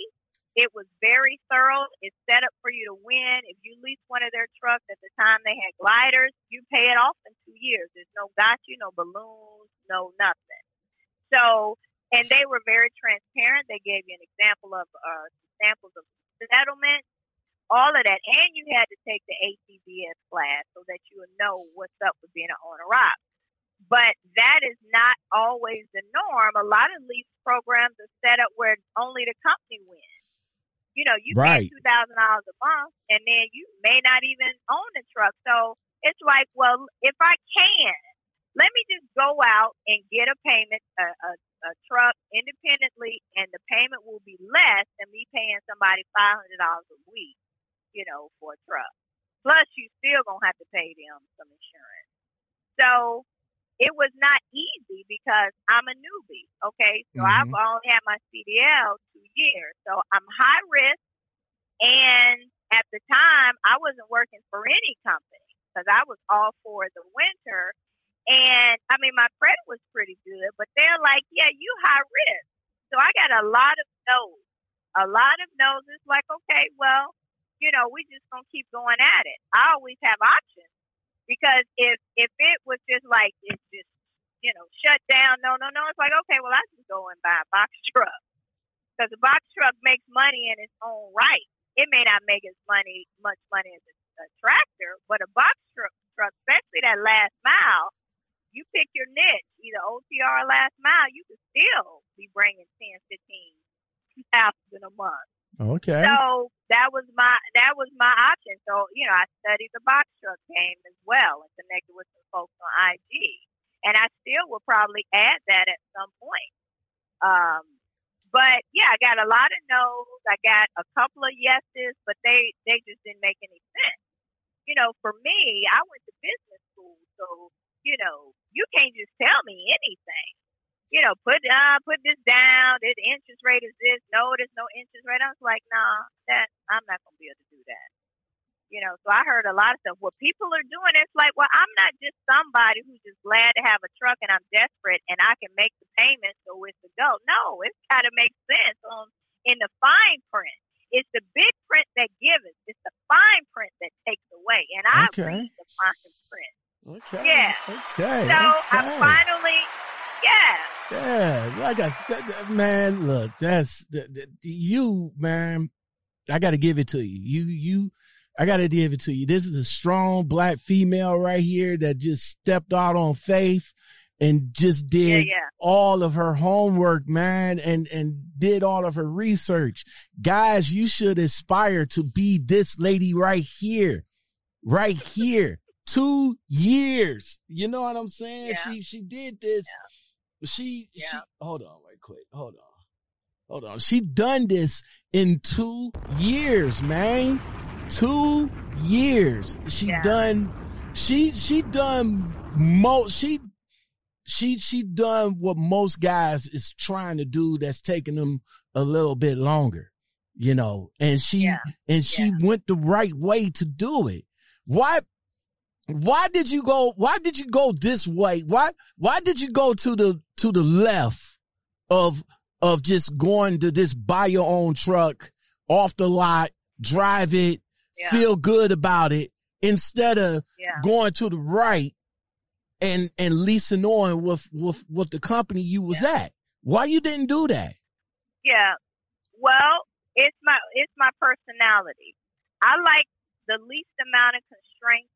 It was very thorough. It's set up for you to win. If you lease one of their trucks at the time they had gliders, you pay it off in two years. There's no got you, no balloons, no nothing. So, and they were very transparent. They gave you an example of uh, samples of settlement, all of that, and you had to take the ATBS class so that you would know what's up with being an owner op. But that is not always the norm. A lot of lease programs are set up where only the company wins. You know, you Right. pay two thousand dollars a month, and then you may not even own the truck. So it's like, well, if I can, let me just go out and get a payment, a, a, a truck independently, and the payment will be less than me paying somebody five hundred dollars a week. You know, for a truck. Plus, you still gonna have to pay them some insurance. So it was not easy because I'm a newbie. Okay, so I've Mhm. only had my CDL two years, so I'm high risk. And at the time, I wasn't working for any company because I was all for the winter. And I mean, my credit was pretty good, but they're like, "Yeah, you high risk." So I got a lot of no's, a lot of no's. It's like, okay, well, you know, we just gonna keep going at it. I always have options because if if it was just like it's just you know shut down, no, no, no, it's like okay, well, I just go and buy a box truck because a box truck makes money in its own right. It may not make as money much money as a, a tractor, but a box truck, truck, especially that last mile, you pick your niche, either OTR or last mile, you can still be bringing ten, fifteen thousand a month. Okay. So that was my that was my option. So you know, I studied the box truck game as well and connected with some folks on IG, and I still will probably add that at some point. Um, but yeah, I got a lot of no's. I got a couple of yeses, but they they just didn't make any sense. You know, for me, I went to business school, so you know, you can't just tell me anything you know, put uh put this down. The interest rate is this. No, there's no interest rate. I was like, nah, that I'm not gonna be able to do that. You know, so I heard a lot of stuff. What people are doing, it's like, well, I'm not just somebody who's just glad to have a truck and I'm desperate and I can make the payment so it's to go. No, it's gotta make sense on in the fine print. It's the big print that gives. It's the fine print that takes away. And I Okay. read the fine print. Okay. Yeah. Okay. So I okay. finally yeah. Yeah, like I that- man, look, that's that, that- you, man. I got to give it to you. You, you, I got to give it to you. This is a strong black female right here that just stepped out on faith and just Yeah, did yeah. all of her homework, man, and and did all of her research. Guys, you should aspire to be this lady right here, right here. Two years. You know what I'm saying? Yeah. She she did this. She she hold on right quick. Hold on. Hold on. She done this in two years, man. Two years. She Yeah. done she she done most she she she done what most guys is trying to do that's taking them a little bit longer. You know, and she Yeah. and she Yeah. went the right way to do it. Why why did you go why did you go this way? Why why did you go to the to the left of of just going to this buy your own truck off the lot, drive it, Yeah. feel good about it instead of Yeah. going to the right and and leasing on with with with the company you was at. Why you didn't do that? Yeah. Well, it's my it's my personality. I like the least amount of constraints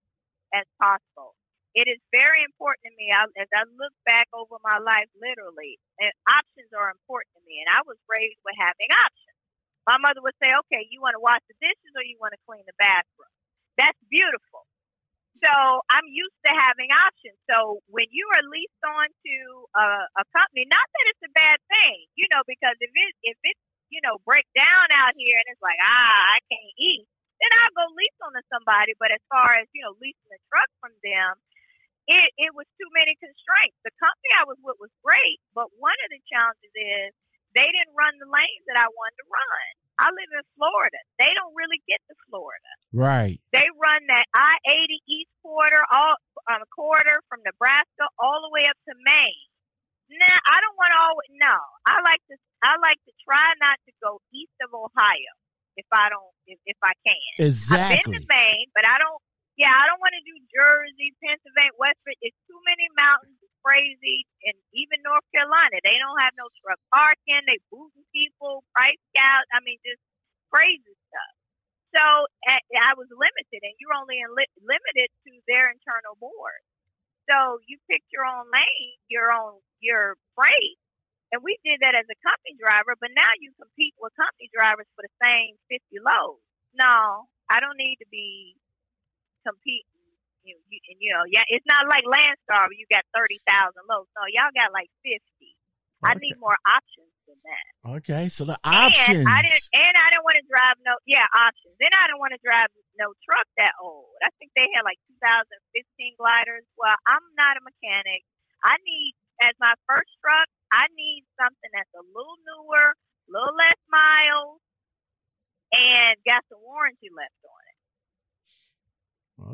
as possible. It is very important to me. I, as I look back over my life, literally, and options are important to me. And I was raised with having options. My mother would say, "Okay, you want to wash the dishes or you want to clean the bathroom?" That's beautiful. So I'm used to having options. So when you are leased on to a, a company, not that it's a bad thing, you know, because if it if it you know break down out here and it's like ah I can't eat, then I'll go lease on to somebody. But as far as you know leasing a truck from them, it it was too many constraints. The company I was with was great, but one of the challenges is they didn't run the lanes that I wanted to run. I live in Florida. They don't really get to Florida. Right. They run that I eighty East quarter, all um, quarter from Nebraska all the way up to Maine. Nah, I don't want to always. No, I like to. I like to try not to go east of Ohio if I don't, if, if I can. I've been to Maine, but I don't. Yeah, I don't want to do Jersey, Pennsylvania, West. Vir- It's too many mountains. It's crazy, and even North Carolina, they don't have no truck parking. They booting people, price gouging. I mean, just crazy stuff. So eh, I was limited, and you're only in li- limited to their internal board. So you picked your own lane, your own your freight, and we did that as a company driver. But now you compete with company drivers for the same 50 loads. No, I don't need to be competing. You, you, and, you know, yeah, it's not like Landstar where you got 30,000 loads. No, y'all got like 50. I need more options than that. Okay, so the options. And I didn't, and I didn't want to drive no, yeah, options. Then I didn't want to drive no truck that old. I think they had like 2015 gliders. Well, I'm not a mechanic. I need, as my first truck, I need something that's a little newer, a little less miles, and got some warranty left on it,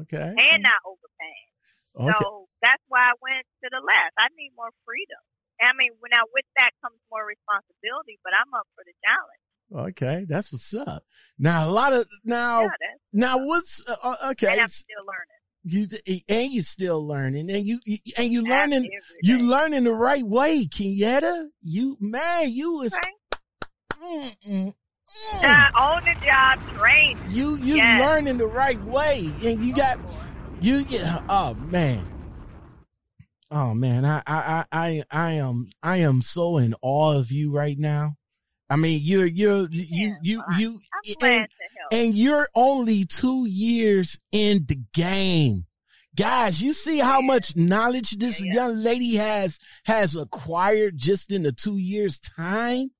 okay. and not overpaying. Okay. So that's why I went to the left. I need more freedom. I mean, when I with that comes more responsibility, but I'm up for the challenge. Okay, that's what's up. Now a lot of now yeah, now what's uh, uh, okay? and I'm still learning. You and you're still learning, and you, you and you learning you learning the right way, Kenyatta. You man, you is mm, mm, mm. Uh, on the job training. you you yes. learning the right way, and you got you get oh man. Oh man, I, I I I I am I am so in awe of you right now. I mean, you're you're you you you I'm and, glad to help. and you're only two years in the game. Guys, you see how much knowledge this Yeah, yeah. young lady has has acquired just in the two years time.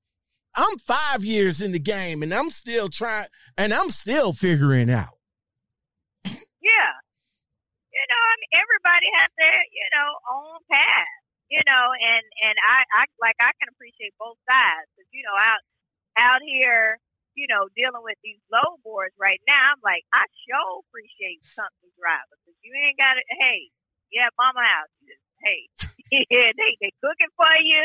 I'm five years in the game and I'm still trying and I'm still figuring out. yeah. You know, I mean, everybody has their, you know, own path. You know, and and I, I like I can appreciate both sides. 'Cause, you know, out out here, you know, dealing with these load boards right now, I'm like, I sure appreciate company drivers. 'Cause you ain't got it. Hey, yeah, mama house. Hey, yeah, they they cooking for you.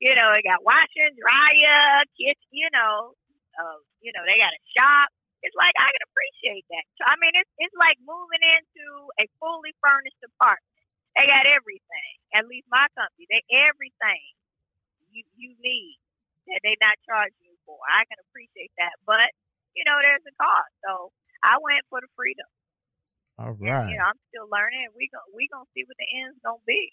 You know, they got washing, dryer, kitchen. You know, uh, you know, they got a shop. It's like I can appreciate that. So, I mean, it's it's like moving into a fully furnished apartment. They got everything. At least my company, they everything you you need that they not charging you for. I can appreciate that, but you know, there's a cost. So I went for the freedom. All right. And, you know, I'm still learning. We gon' we gonna see what the end's gonna be.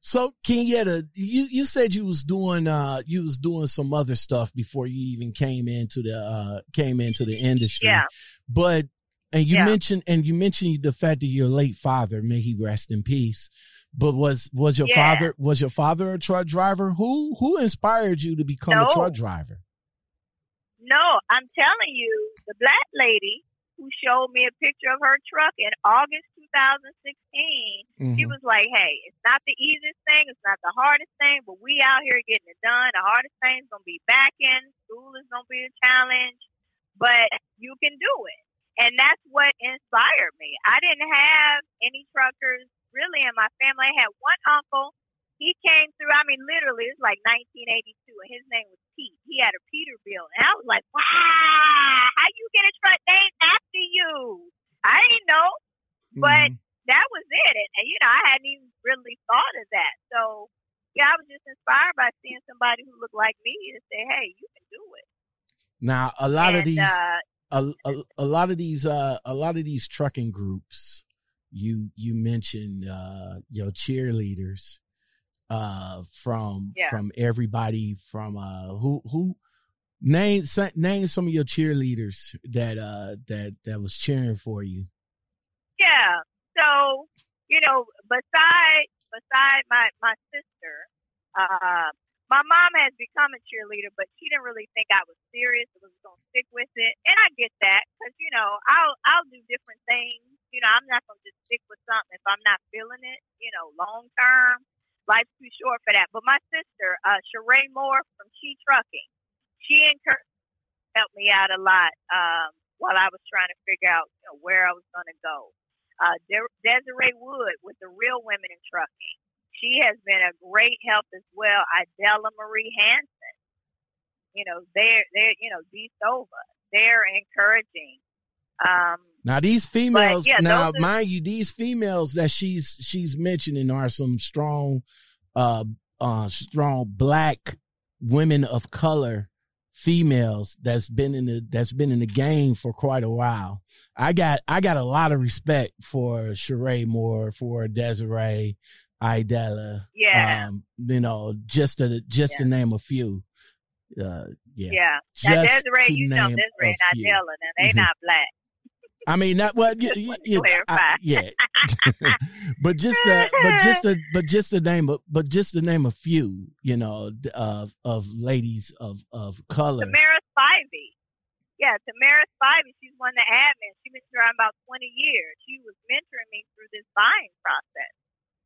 So Kenyatta, you you said you was doing uh you was doing some other stuff before you even came into the uh came into the industry. Yeah. But and you Yeah. mentioned and you mentioned the fact that your late father, may he rest in peace. But was was your Yeah. father was your father a truck driver? Who who inspired you to become a truck driver? No, I'm telling you, the black lady who showed me a picture of her truck in August 2016 She Mhm. was like, "Hey, it's not the easiest thing, it's not the hardest thing, but we out here getting it done. The hardest thing's gonna be back in school is gonna be a challenge, but you can do it." And that's what inspired me. I didn't have any truckers really in my family. I had one uncle. He came through. I mean, literally, it's like 1982, and his name was Pete. He had a Peterbilt, and I was like, "Wow, how you get a truck named after you?" I didn't know but Mhm. that was it. And, and, you know, I hadn't even really thought of that. So, yeah, I was just inspired by seeing somebody who looked like me and say, hey, you can do it. now a lot of these uh, a, a, a lot of these uh a lot of these trucking groups you you mentioned uh your cheerleaders uh from Yeah. from everybody from uh who who name name some of your cheerleaders that uh that that was cheering for you yeah. So, you know, beside beside my my sister, uh, my mom has become a cheerleader, but she didn't really think I was serious. I was going to stick with it, and I get that because you know I'll I'll do different things. You know, I'm not going to just stick with something if I'm not feeling it. You know, long term. life's too short for that. But my sister, uh, Sheree Moore from She Trucking, she encouraged helped me out a lot um, while I was trying to figure out you know, where I was going to go. Uh, De- Desiree Wood with the Real Women in Trucking. She has been a great help as well. Idella Marie Hanson. You know, they're they're you know, Dee Sova. They're encouraging. Um, now these females, yeah, now are- mind you, these females that she's she's mentioning are some strong, uh, uh, strong black women of color females that's been in the that's been in the game for quite a while. I got I got a lot of respect for Sheree Moore, for Desiree, Idella. Yeah. Um, you know, just to just to name a few. Uh, yeah. yeah. Now Just Desiree, to you know Desiree and. Idella, and they Mhm. not black. I mean, not what. Yeah, Just yeah, want clarify. I- yeah. but just a, but just a, but just to name a, but just to name a few, you know, of of ladies of of color. Tamara Spivey. Yeah, Tamara Spivey, she's one of the admins. She's been around about 20 years. She was mentoring me through this buying process,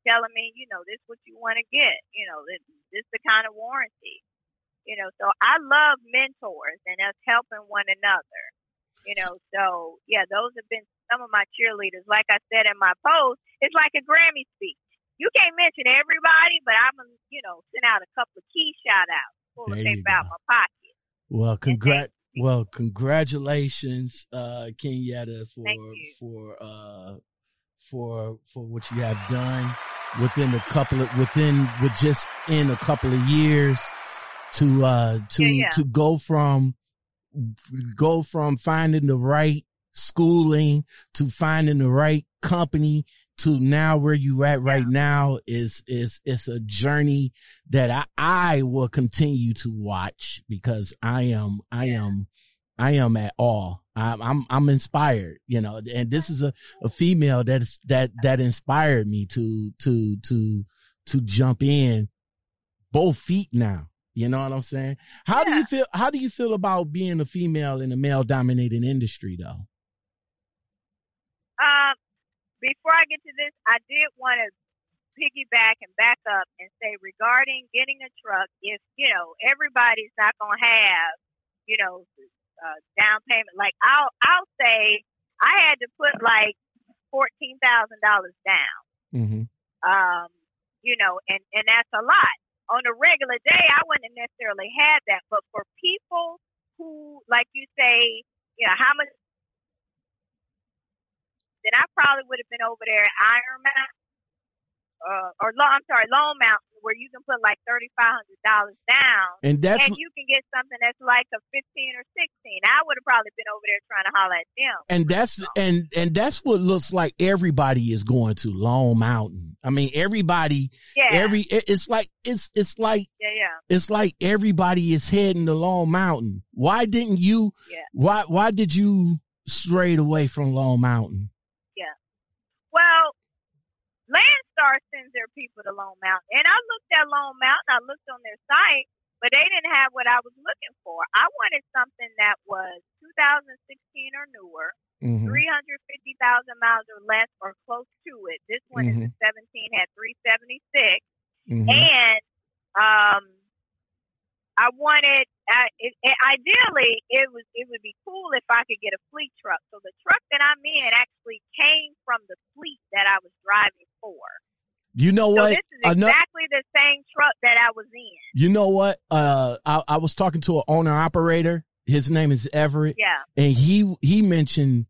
telling me, you know, this is what you want to get. You know, this, this the kind of warranty. You know, so I love mentors and us helping one another. You know, so yeah, those have been some of my cheerleaders. Like I said in my post, it's like a Grammy speech. You can't mention everybody, but I'm gonna, you know, send out a couple of key shout outs, pull There the paper out my pocket. Well, thank congrat. Well, congratulations, uh, Kenyatta, for for uh for for what you have done within a couple of within with just in a couple of years to uh to Yeah, yeah. to go from go from finding the right schooling to finding the right company to now where you at right now is is is a journey that I I will continue to watch because I am I am I am at awe. I'm I'm I'm inspired, you know, and this is a, a female that is that that inspired me to to to to jump in both feet now. You know what I'm saying? How do you feel how do you feel about being a female in a male dominated industry though? Um, before I get to this, I did want to piggyback and back up and say regarding getting a truck, if you know everybody's not going to have, you know, uh, down payment. Like I'll I'll say I had to put like fourteen thousand dollars down. Mm-hmm. Um, you know, and and that's a lot. On a regular day, I wouldn't have necessarily had that, but for people who, like you say, you know, how much then I probably would have been over there at Iron Mountain, uh, or Lo- I'm sorry, Lone Mountain, where you can put like thirty five hundred dollars down, And that's and you can get something that's like a fifteen or sixteen. I would have probably been over there trying to holler at them. and that's and and that's what looks like everybody is going to Long Mountain. I mean, everybody, Yeah, every it's like it's it's like yeah, yeah. it's like everybody is heading to Long Mountain. Why didn't you? Yeah. Why why did you strayed away from Long Mountain? Yeah. Well, Landstar sends their people to Lone Mountain, and I looked at Lone Mountain. I looked on their site, but they didn't have what I was looking for. I wanted something that was 2016 or newer, Mhm. 350,000 miles or less, or close to it. This one is a 17, had 376, Mhm. and um, I wanted. It, it, ideally, it was it would be cool if I could get a fleet truck. So the truck that I'm in actually came from the fleet that I was driving for. You know So what? this is exactly the same truck that I was in. you know what? Uh, I, I was talking to an owner operator. His name is Everett. Yeah, and he he mentioned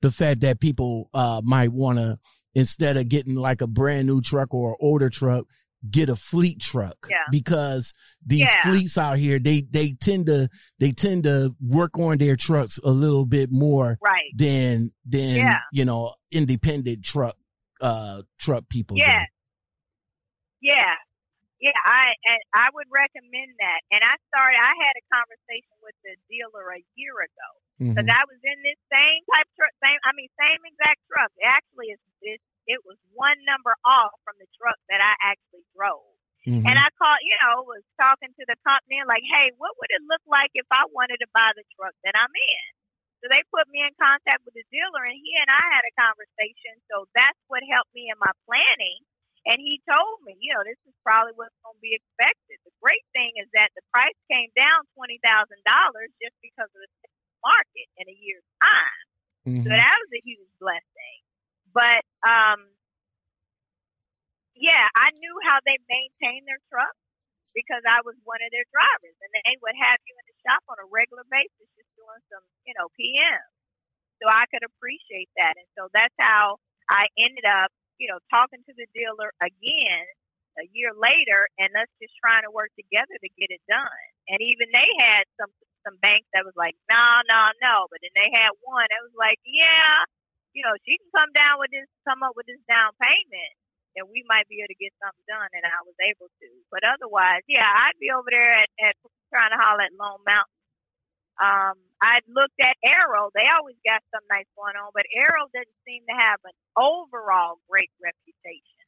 the fact that people uh might want to instead of getting like a brand new truck or an older truck get a fleet truck Yeah. because these Yeah. fleets out here they they tend to they tend to work on their trucks a little bit more right. than than Yeah. you know independent truck uh truck people do. Yeah. Yeah. Yeah, I and I would recommend that. And I started I had a conversation with the dealer a year ago. Because I was in this same type truck, same I mean same exact truck. It actually is it, it was one number off from the truck that I actually drove. Mhm. And I called, you know, was talking to the company and like, hey, what would it look like if I wanted to buy the truck that I'm in? So they put me in contact with the dealer, and he and I had a conversation. So that's what helped me in my planning. And he told me, you know, this is probably what's going to be expected. The great thing is that the price came down twenty thousand dollars just because of the market in a year's time. Mhm. So that was a huge blessing. But um, yeah, I knew how they maintain their trucks because I was one of their drivers, and they would have you in shop on a regular basis, just doing some, you know, PM. So I could appreciate that, and so that's how I ended up, you know, talking to the dealer again a year later, and us just trying to work together to get it done. And even they had some some banks that was like, no, no, no, but then they had one that was like, yeah, you know, she can come down with this, come up with this down payment, and we might be able to get something done. And I was able to. But otherwise, yeah, I'd be over there at, at trying to holler at Lone Mountain. Um, I looked at Arrow. They always got something nice going on, but Arrow doesn't seem to have an overall great reputation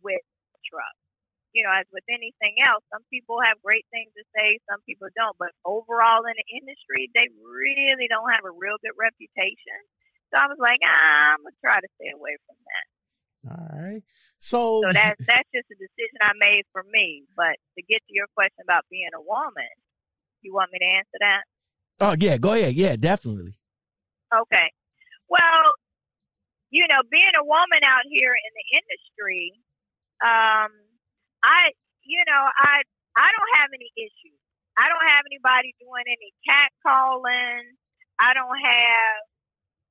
with trucks. You know, as with anything else, some people have great things to say, some people don't. But overall in the industry, they really don't have a real good reputation. So I was like, ah, I'm gonna try to stay away from that. All right. So, So that's that's just a decision I made for me. But to get to your question about being a woman, you want me to answer that? oh yeah, go ahead. Yeah, definitely. Okay. Well, you know, being a woman out here in the industry, um, I, you know, I, I don't have any issues. I don't have anybody doing any cat calling. I don't have,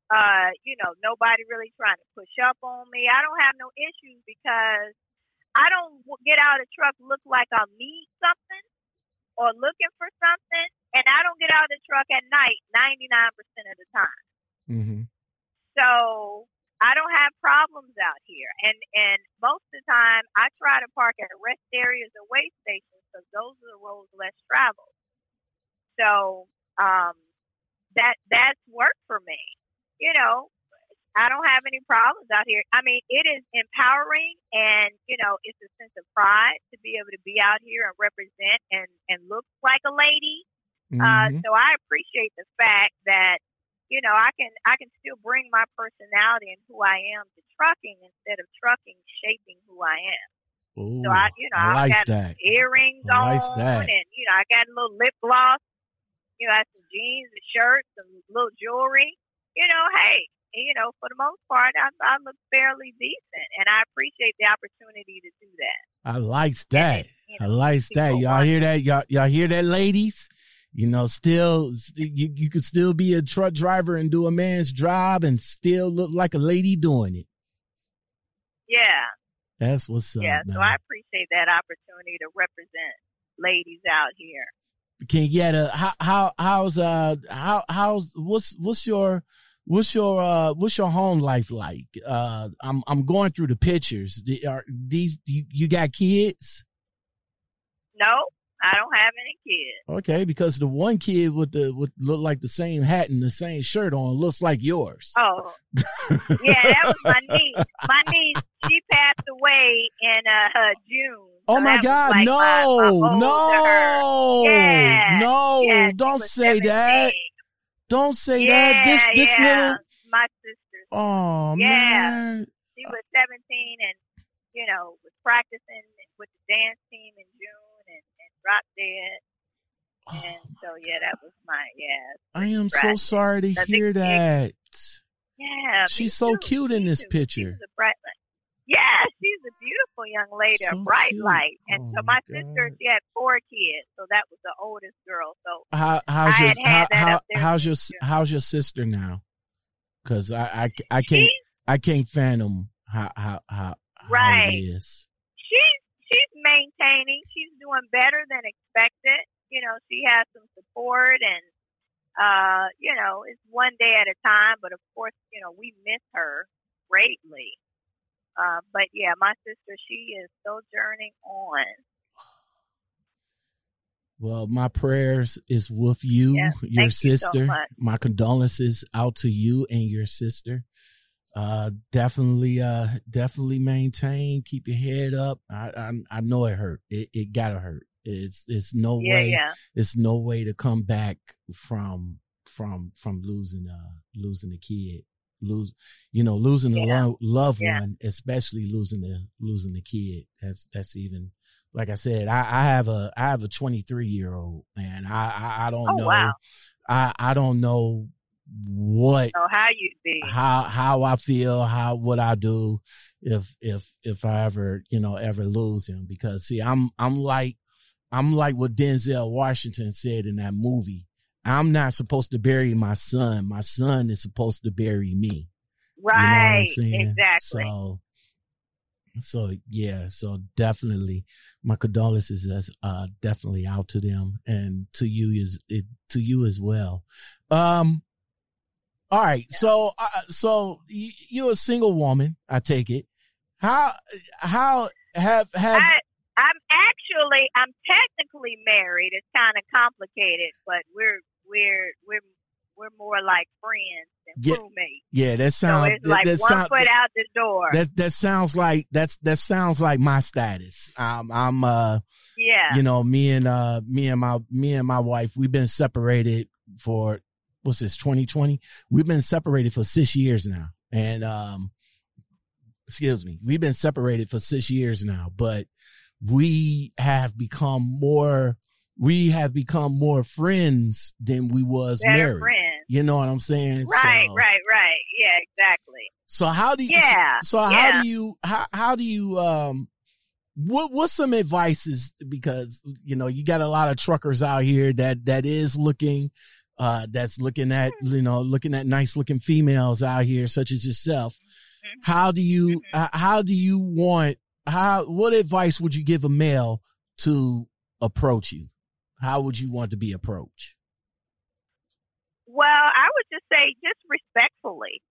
uh, you know, nobody really trying to push up on me. I don't have no issues because I don't get out of the truck look like I need something or looking for something, and I don't get out of the truck at night ninety nine percent of the time. Mm-hmm. So I don't have problems out here, and and most of the time I try to park at rest areas or way stations because those are the roads less traveled. So um, that that's worked for me. You know, I don't have any problems out here. I mean, it is empowering, and you know, it's a sense of pride to be able to be out here and represent and and look like a lady. Uh, Mhm. so I appreciate the fact that you know I can I can still bring my personality and who I am to trucking instead of trucking shaping who I am. Ooh, So I you know I like got that. earrings I on that. and you know I got a little lip gloss. You know, I have some jeans, a shirt, some little jewelry. You know, hey, you know, for the most part, I, I look fairly decent, and I appreciate the opportunity to do that. I likes that. You I know, likes that. Y'all hear that? Y'all, y'all hear that, ladies? You know, still, st- you, you could still be a truck driver and do a man's job and still look like a lady doing it. yeah, That's what's up, yeah. man. So I appreciate that opportunity to represent ladies out here. Can you get a how how how's uh how how's what's what's your what's your uh what's your home life like? Uh, I'm I'm going through the pictures. The- Are these you, you got kids? No, I don't have any kids. Okay, because the one kid with the with look like the same hat and the same shirt on looks like yours. Oh, yeah, that was my niece. My niece, she passed away in uh, June. Oh So my God! like no, my- my ode to her. no, Yeah, no! Yeah, don't say that! 17. Don't say yeah, that! This this yeah. little my sister. oh Yeah. man! She was 17 and you know was practicing with the dance team in June and, and dropped dead. Oh, and so yeah, that was my yeah I am so sorry to hear that. yeah. She's so too, cute in this too. Picture. bright. Yeah, she's a beautiful young lady, So a bright cute. light. And Oh so my my sister, she had four kids, so that was the oldest girl. So How how's I your how, how how's your how's your sister now? Because I, I I can't she's I can't fathom how how how, how Right. is. she's she's maintaining. She's doing better than expected. You know, she has some support and uh, you know, it's one day at a time, but of course, you know, we miss her greatly. Uh, but yeah, my sister, she is sojourning on. Well, my prayers is with you, Yeah, your thank you so sister. my condolences out to you and your sister. Uh, definitely, uh, definitely maintain. Keep your head up. I, I, I know it hurt. It, it gotta hurt. It's, it's no Yeah, way. yeah. It's no way to come back from, from, from losing, uh, losing a kid. Lose, you know, losing a lo- loved Yeah. one, especially losing the losing the kid. That's that's even like I said. I, I have a I have a 23 year old, and I I, I don't Oh, know. wow. I I don't know what So how you'd be? how how I feel, how what I do if if if I ever you know ever lose him because see I'm I'm like I'm like what Denzel Washington said in that movie. I'm not supposed to bury my son. My son is supposed to bury me. You know Right. exactly. So so yeah, so definitely my condolences is uh definitely out to them and to you is it to you as well. Um all right. So uh, so you're a single woman, I take it. How how have have I, I'm actually, I'm technically married. It's kind of complicated, but we're we're we're we're more like friends than Yeah, roommates. yeah, that So sounds it's like that, one sound- foot out the door. that that sounds like that's that sounds like my status. Um I'm uh yeah. you know me and uh me and my me and my wife we've been separated for what's this 2020 we've been separated for six years now and um excuse me we've been separated for six years now but we have become more we have become more friends than we was Better married friends. you know what i'm saying Right, so, right, right. Yeah, exactly. so how do you Yeah, so how yeah. do you how how do you um what what's some advices because you know you got a lot of truckers out here that that is looking uh that's looking at you know looking at nice looking females out here such as yourself Mhm. how do you Mhm. uh, how do you want how what advice would you give a male to approach you how would you want to be approached Well, I would just say just respectfully.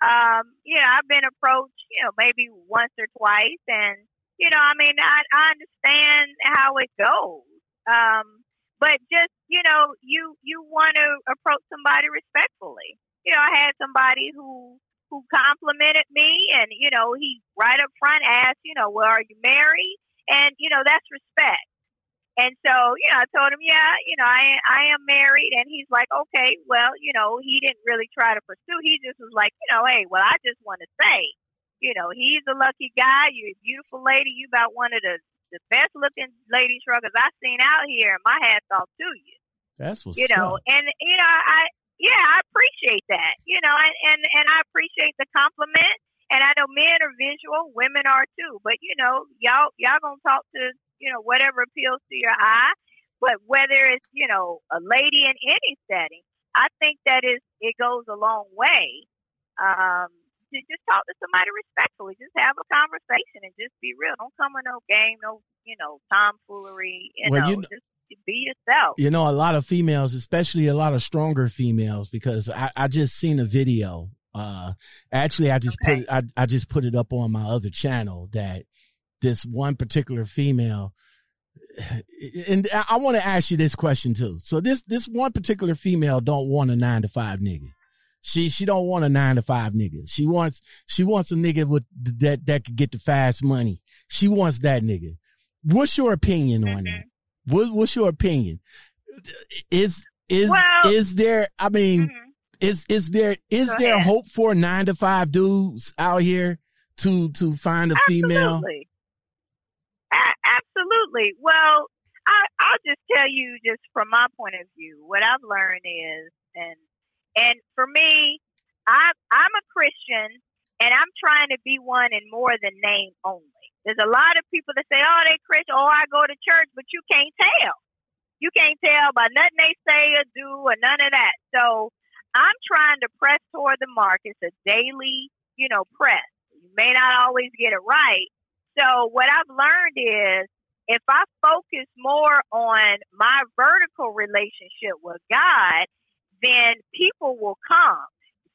Um, you know, I've been approached, you know, maybe once or twice and you know, I mean, I, I understand how it goes. Um, but just, you know, you you want to approach somebody respectfully. You know, I had somebody who who complimented me and, you know, he right up front asked, you know, well, are you married? And, you know, that's respect. And so, you know, I told him, yeah, you know, I I am married, and he's like, okay, well, you know, he didn't really try to pursue. He just was like, you know, hey, well, I just want to say, you know, he's a lucky guy. You're a beautiful lady. You about one of the the best looking lady truckers I've seen out here, and my hat's off to you. that's what's You know, up and you know, I yeah, I appreciate that. You know, and and, and I appreciate the compliment. And I know men are visual, women are too. But you know, y'all y'all gonna talk to you know whatever appeals to your eye. But whether it's you know a lady in any setting, I think that is it goes a long way. Um, to just talk to somebody respectfully, just have a conversation and just be real. Don't come with no game, no you know tomfoolery. You Well, know, you just be yourself. you know a lot of females especially a lot of stronger females because i, I just seen a video uh actually i just Okay. put I, I just put it up on my other channel that this one particular female. And i, want to ask you this question too. So this this one particular female don't want a nine to five nigga. She she don't want a nine to five nigga. She wants she wants a nigga with that that could get the fast money. She wants that nigga. What's your opinion on that? What, what's your opinion? Is is Well- is there? I mean, Mhm. is is there is there hope for nine to five dudes out here to to find a female? A- absolutely. Well, I, I'll just tell you, just from my point of view, what I've learned is, and and for me, I I'm a Christian, and I'm trying to be one in more than name only. There's a lot of people that say, "Oh, they Christian," "Oh, I go to church," but you can't tell. You can't tell by nothing they say or do or none of that. So I'm trying to press toward the mark. It's a daily, you know, press. You may not always get it right. So what I've learned is if I focus more on my vertical relationship with God, then people will come.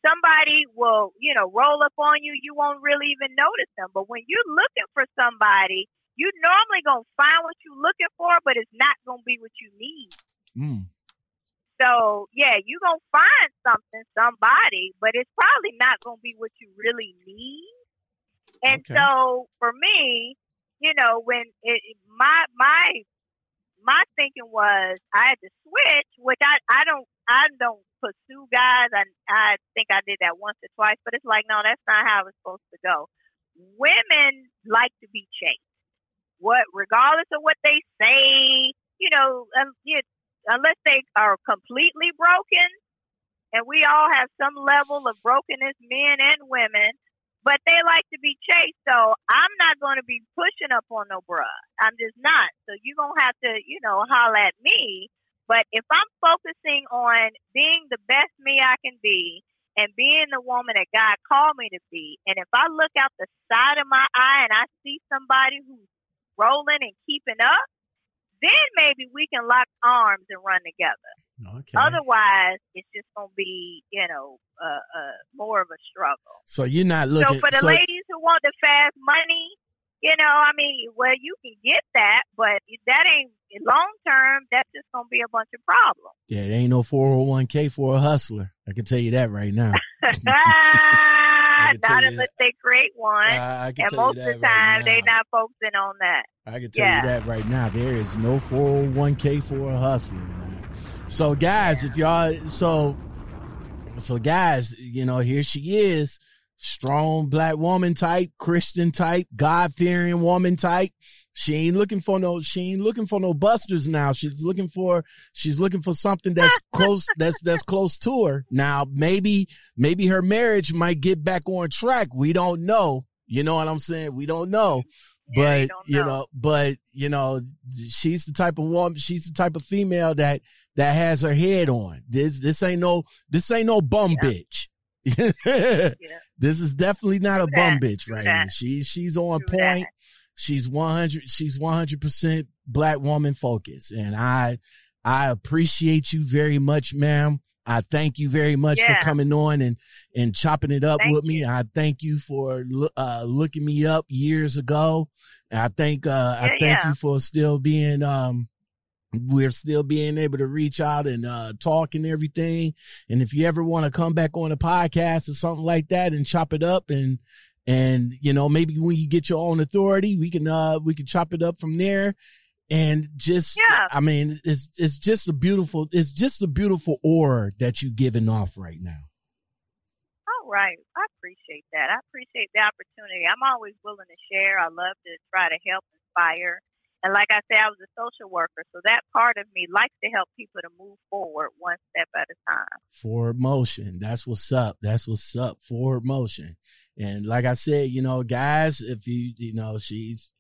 Somebody will, you know, roll up on you. You won't really even notice them. But when you're looking for somebody, you normally gonna find what you're looking for, but it's not gonna be what you need. Mm, So yeah, you gonna find something, somebody, but it's probably not gonna be what you really need. And Okay. so for me, you know, when it, my my my thinking was I had to switch, which I I don't I don't pursue guys. I I think I did that once or twice, but it's like no, that's not how it's supposed to go. Women like to be chased. What, regardless of what they say, you know, um, you, unless they are completely broken, and we all have some level of brokenness, men and women, but they like to be chased. So I'm not going to be pushing up on no bruh. I'm just not. So you're going to have to, you know, holler at me. But if I'm focusing on being the best me I can be and being the woman that God called me to be, and if I look out the side of my eye and I see somebody who's rolling and keeping up, then maybe we can lock arms and run together. Okay. Otherwise, it's just gonna be, you know, uh, uh, more of a struggle. So you're not looking. So for the so, ladies who want the fast money, you know, I mean, well, you can get that, but that ain't long term. That's just gonna be a bunch of problems. Yeah, it ain't no 401k for a hustler. I can tell you that right now. not unless they create one, can and most of the time right they now. not focusing on that. I can tell Yeah. you that right now. There is no 401k for a hustler, man. So guys, if y'all so so guys, you know, here she is, strong black woman type, Christian type, God fearing woman type. She ain't looking for no she ain't looking for no busters now. She's looking for she's looking for something that's close that's that's close to her. Now maybe maybe her marriage might get back on track. We don't know. You know what I'm saying? We don't know Yeah, but you know. know but you know she's the type of woman she's the type of female that that has her head on this this ain't no this ain't no bum Yeah. bitch Yeah. this is definitely not a bum bitch right here she's she's on True point that. she's 100 she's 100% black woman focused and i i appreciate you very much ma'am I thank you very much Yeah. for coming on and and chopping it up Thank with me. I thank you for uh, looking me up years ago. And I thank uh, I thank yeah. you for still being um we're still being able to reach out and uh talk and everything. And if you ever want to come back on a podcast or something like that and chop it up and and you know maybe when you get your own authority we can uh we can chop it up from there and just Yeah. I mean it's it's just a beautiful it's just a beautiful aura that you're giving off right now. All right. I appreciate that. I appreciate the opportunity. I'm always willing to share. I love to try to help inspire. And like I said, I was a social worker, so that part of me likes to help people to move forward one step at a time. Forward motion. That's what's up. That's what's up. Forward motion. And like I said, you know, guys, if you, you know, she's,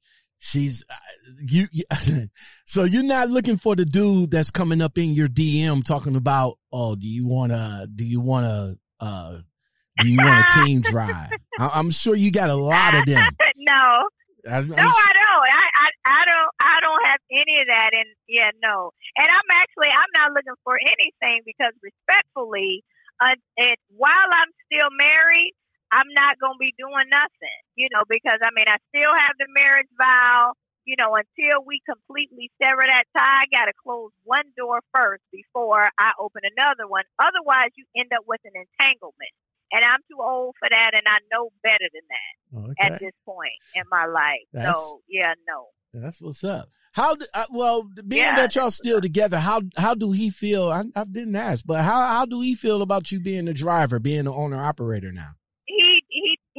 she's, uh, you, you so you're not looking for the dude that's coming up in your DM talking about, oh, do you want to, do you want to, uh, do you want a team drive? I, I'm sure you got a lot of them. no, I, I'm no, I don't. I, I, I don't. I don't have any of that. And yeah, no. And I'm actually, I'm not looking for anything because respectfully, uh, it, while I'm still married, I'm not going to be doing nothing. You know, because I mean, I still have the marriage vow. You know, until we completely sever that tie, I got to close one door first before I open another one. Otherwise, you end up with an entanglement. And I'm too old for that, and I know better than that at this point in my life. That's- so yeah, no. That's what's up. How do, uh, well being Yeah, that y'all still together? How how do he feel? I, I didn't ask, but how how do he feel about you being the driver, being the owner operator now?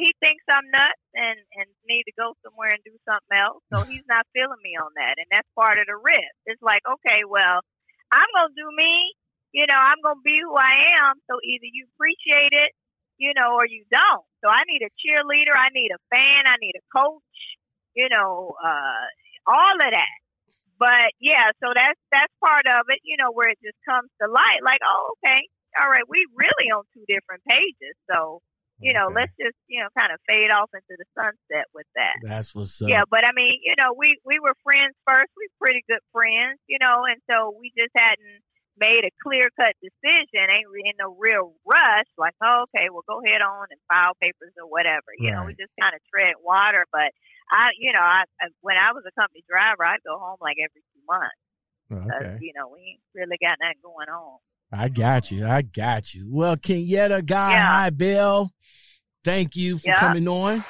He thinks I'm nuts and and need to go somewhere and do something else. So he's not feeling me on that, and that's part of the risk. It's like, okay, well, I'm gonna do me. You know, I'm gonna be who I am. So either you appreciate it, you know, or you don't. So I need a cheerleader. I need a fan. I need a coach. You know, uh, all of that. But yeah, so that's that's part of it. You know, where it just comes to light. Like, oh, okay, all right, we really on two different pages. So you know, Okay. let's just you know kind of fade off into the sunset with that. That's what's up. Yeah, but I mean, you know, we we were friends first. We were pretty good friends, you know, and so we just hadn't made a clear cut decision. Ain't in no real rush. Like, oh, okay, well, go ahead on and file papers or whatever. You know, we just kind of tread water. But I, you know, I I- when I was a company driver, I'd go home like every two months oh, because Okay, you know we ain't really got nothing going on. I got you. I got you. Well, Kenyetta, God, Yeah. hi, Bill. Thank you for Yeah. coming on.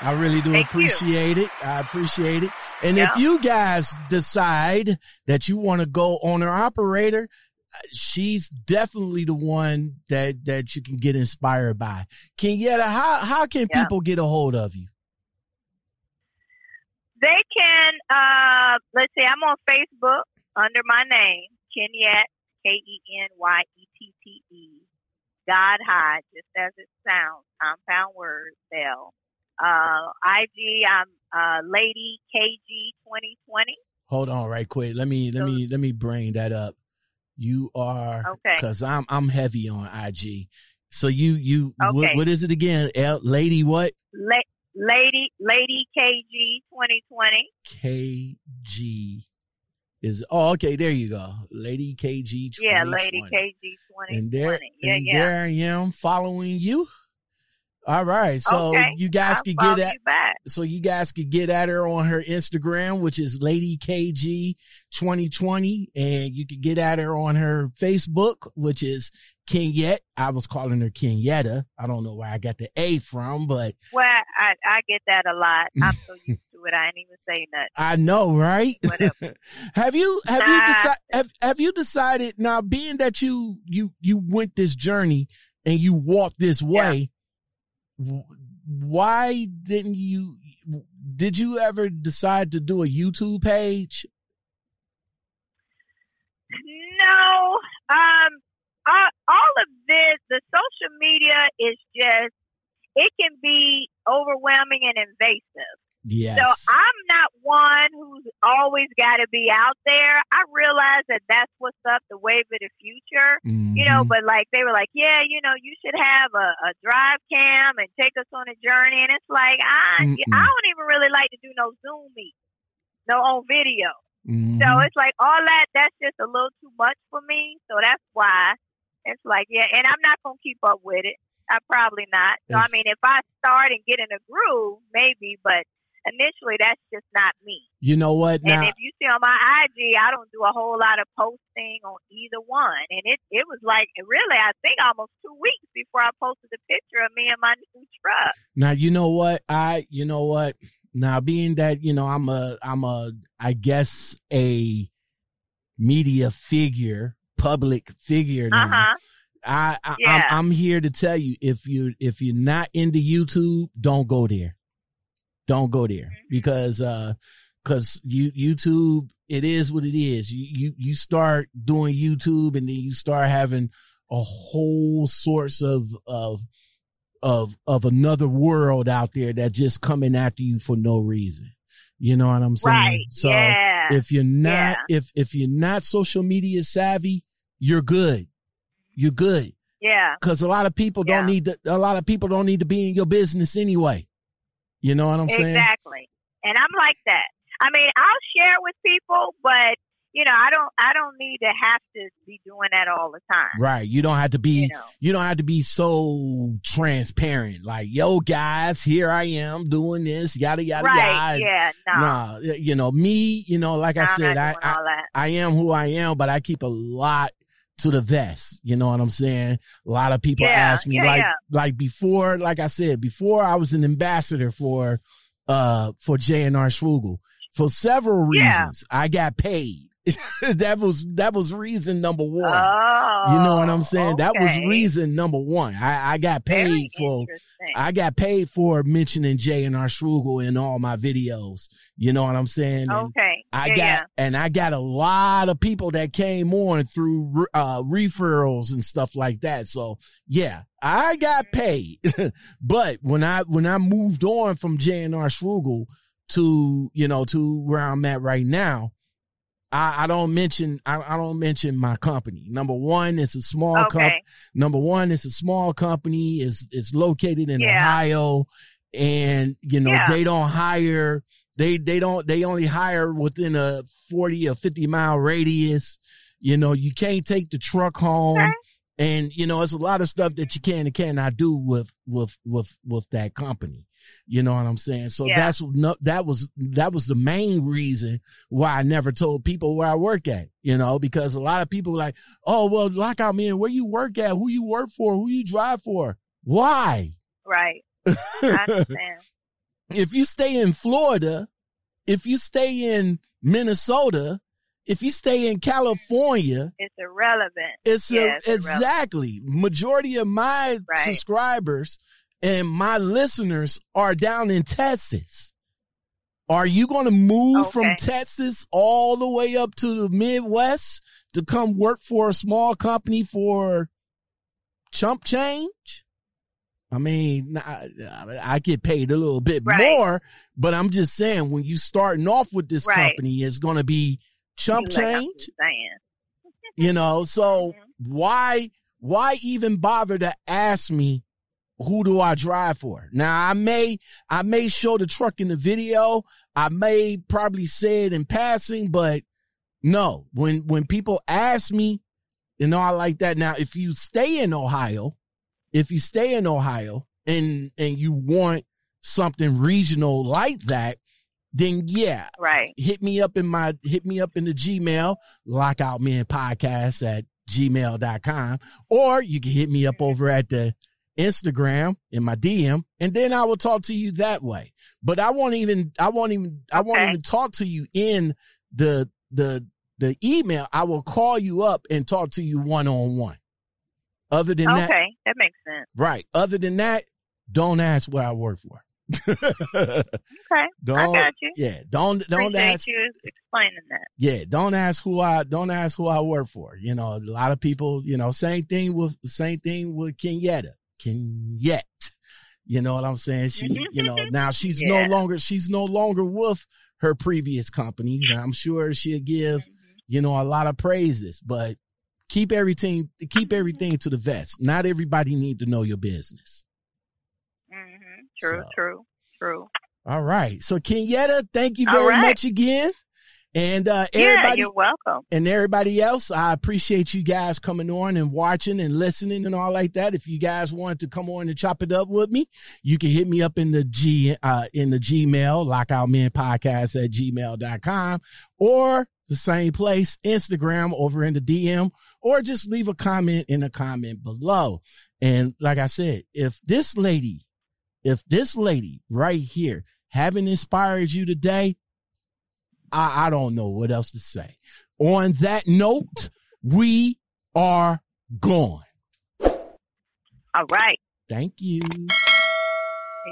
I really do Thank appreciate it. I appreciate it. And Yeah. if you guys decide that you want to go on owner operator, uh, she's definitely the one that that you can get inspired by. Kenyetta, how how can Yeah. people get a hold of you? They can, uh, let's see, I'm on Facebook under my name, Kenyette, K E N Y E T T E, God High, just as it sounds, compound word, spell. Uh, IG, I'm uh, Lady KG 2020. Hold on, right quick. Let me let me let me bring that up. You are Okay. because I'm I'm heavy on IG. So you you what, what is it again? L, lady what? La- Lady, Lady KG 2020. KG is oh okay there you go lady kg 2020. Yeah, Lady KG 2020. and there yeah, and yeah. there i am following you all right so okay. you guys I'll follow get at back. so you guys could get at her on her instagram which is lady kg 2020 and you could get at her on her facebook which is Kenyette. I was calling her Kenyetta. I don't know where I got the A from, but Well, I, I get that a lot. I'm so used to it. I ain't even say nothing. I know, right? Whatever. have you have you Nah. decided have, have you decided now being that you you you went this journey and you walked this way w- why didn't you did you ever decide to do a YouTube page? No, um, all, all of this, the social media is just, it can be overwhelming and invasive. Yes. So I'm not one who's always got to be out there. I realize that that's what's up, the wave of the future. You know, Mhm. but like they were like, yeah, you know, you should have a, a drive cam and take us on a journey. And it's like, I, Mm-mm. I don't even really like to do no Zoom meet, no on video. Mhm. So it's like all that, that's just a little too much for me. So that's why it's like, yeah, and I'm not going to keep up with it. I probably not. So, I mean, if I start and get in a groove, maybe, but initially that's just not me. you know what now? and if you see on my IG, I don't do a whole lot of posting on either one. And it, it was like, really, I think almost two weeks before I posted a picture of me and my new truck. Now you know what I you know what now being that you know I'm a I'm a I guess a media figure public figure now Uh huh. I, I Yeah. I'm here to tell you if you if you're not into YouTube don't go there don't go there because uh because you YouTube it is what it is you you you start doing YouTube and then you start having a whole source of of of of another world out there that just coming after you for no reason. You know what I'm saying? Right. So yeah. if you're not Yeah. if if you're not social media savvy, you're good. You're good yeah. because a lot of people don't need to. A lot of people don't need to be in your business anyway. You know what I'm saying? Exactly. And I'm like that. I mean, I'll share with people, but you know, I don't I don't need to have to be doing that all the time. Right. You don't have to be. You know. you don't have to be so transparent. Like, yo, guys, here I am doing this. Yada yada right. yada. Yeah. No. Nah, you know me. You know, like I I'm said, I, I. I am who I am, but I keep a lot to the vest. You know what I'm saying? A lot of people Yeah, ask me yeah, like yeah. like before, like I said, before I was an ambassador for uh for JNR Schugel. For several reasons. I got paid. that was that was reason number one. Oh. you know what I'm saying? That was reason number one. I, I got paid Very for. I got paid for mentioning J and R Schugel in all my videos. You know what I'm saying? And okay. I yeah, got yeah. and I got a lot of people that came on through uh referrals and stuff like that. So yeah, I got paid. but when I when I moved on from J and R Schugel to you know to where I'm at right now, I, I don't mention I, I don't mention my company. Number one, it's a small company. Number one, it's a small company. It's it's located in Yeah. Ohio, and you know they don't hire. They they don't they only hire within a forty or fifty mile radius. You know you can't take the truck home, Okay. and you know it's a lot of stuff that you can and cannot do with with with with that company. You know what I'm saying? So Yeah. that's no, that was that was the main reason why I never told people where I work at. You know, because a lot of people were like, oh well, lockout man, where you work at, who you work for, who you drive for, why? Right. I understand. If you stay in Florida, if you stay in Minnesota, if you stay in California, it's irrelevant. It's, yeah, a, it's exactly majority of my Right. subscribers and my listeners are down in Texas. Are you going to move from Texas all the way up to the Midwest to come work for a small company for chump change? I mean, I, I get paid a little bit Right. more, but I'm just saying when you starting off with this Right. company, it's going to be chump Like change you know so Mhm. why why even bother to ask me who do i drive for now i may i may show the truck in the video i may probably say it in passing but no when when people ask me you know, I like that now if you stay in ohio if you stay in ohio and and you want something regional like that then yeah Right. hit me up in my hit me up in the Gmail, lockout men podcast at gmail.com. Or you can hit me up over at the Instagram in my DM, and then I will talk to you that way. But I won't even I won't even I won't Okay. even talk to you in the the the email. I will call you up and talk to you one on one. Other than that, Okay, that makes sense. right. Other than that, don't ask what I work for. Okay, don't, I got you. Yeah, don't don't Appreciate ask you explaining that. yeah, don't ask who I don't ask who I work for. You know, a lot of people, you know, same thing with same thing with Kenyetta. Kenyette. You know what I'm saying? She, you know, now she's Yeah. no longer she's no longer with her previous company. I'm sure she'll give, Mhm. you know, a lot of praises, but keep everything keep everything to the vest. Not everybody need to know your business. Mhm. True, So- true, true. All right. So Kenyetta, thank you very right. much again. And uh Yeah, everybody you're welcome. and everybody else, I appreciate you guys coming on and watching and listening and all like that. If you guys want to come on and chop it up with me, you can hit me up in the G uh in the Gmail, lockoutmenpodcast at gmail.com or the same place, Instagram over in the DM, or just leave a comment in the comment below. And like I said, if this lady, if this lady right here haven't inspired you today, I, I don't know what else to say. On that note, we are gone. All right. Thank you.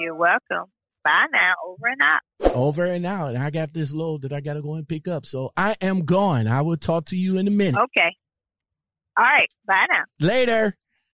You're welcome. Bye now. Over and out. Over and out. And I got this load that I got to go and pick up. So I am gone. I will talk to you in a minute. Okay. All right. Bye now. Later.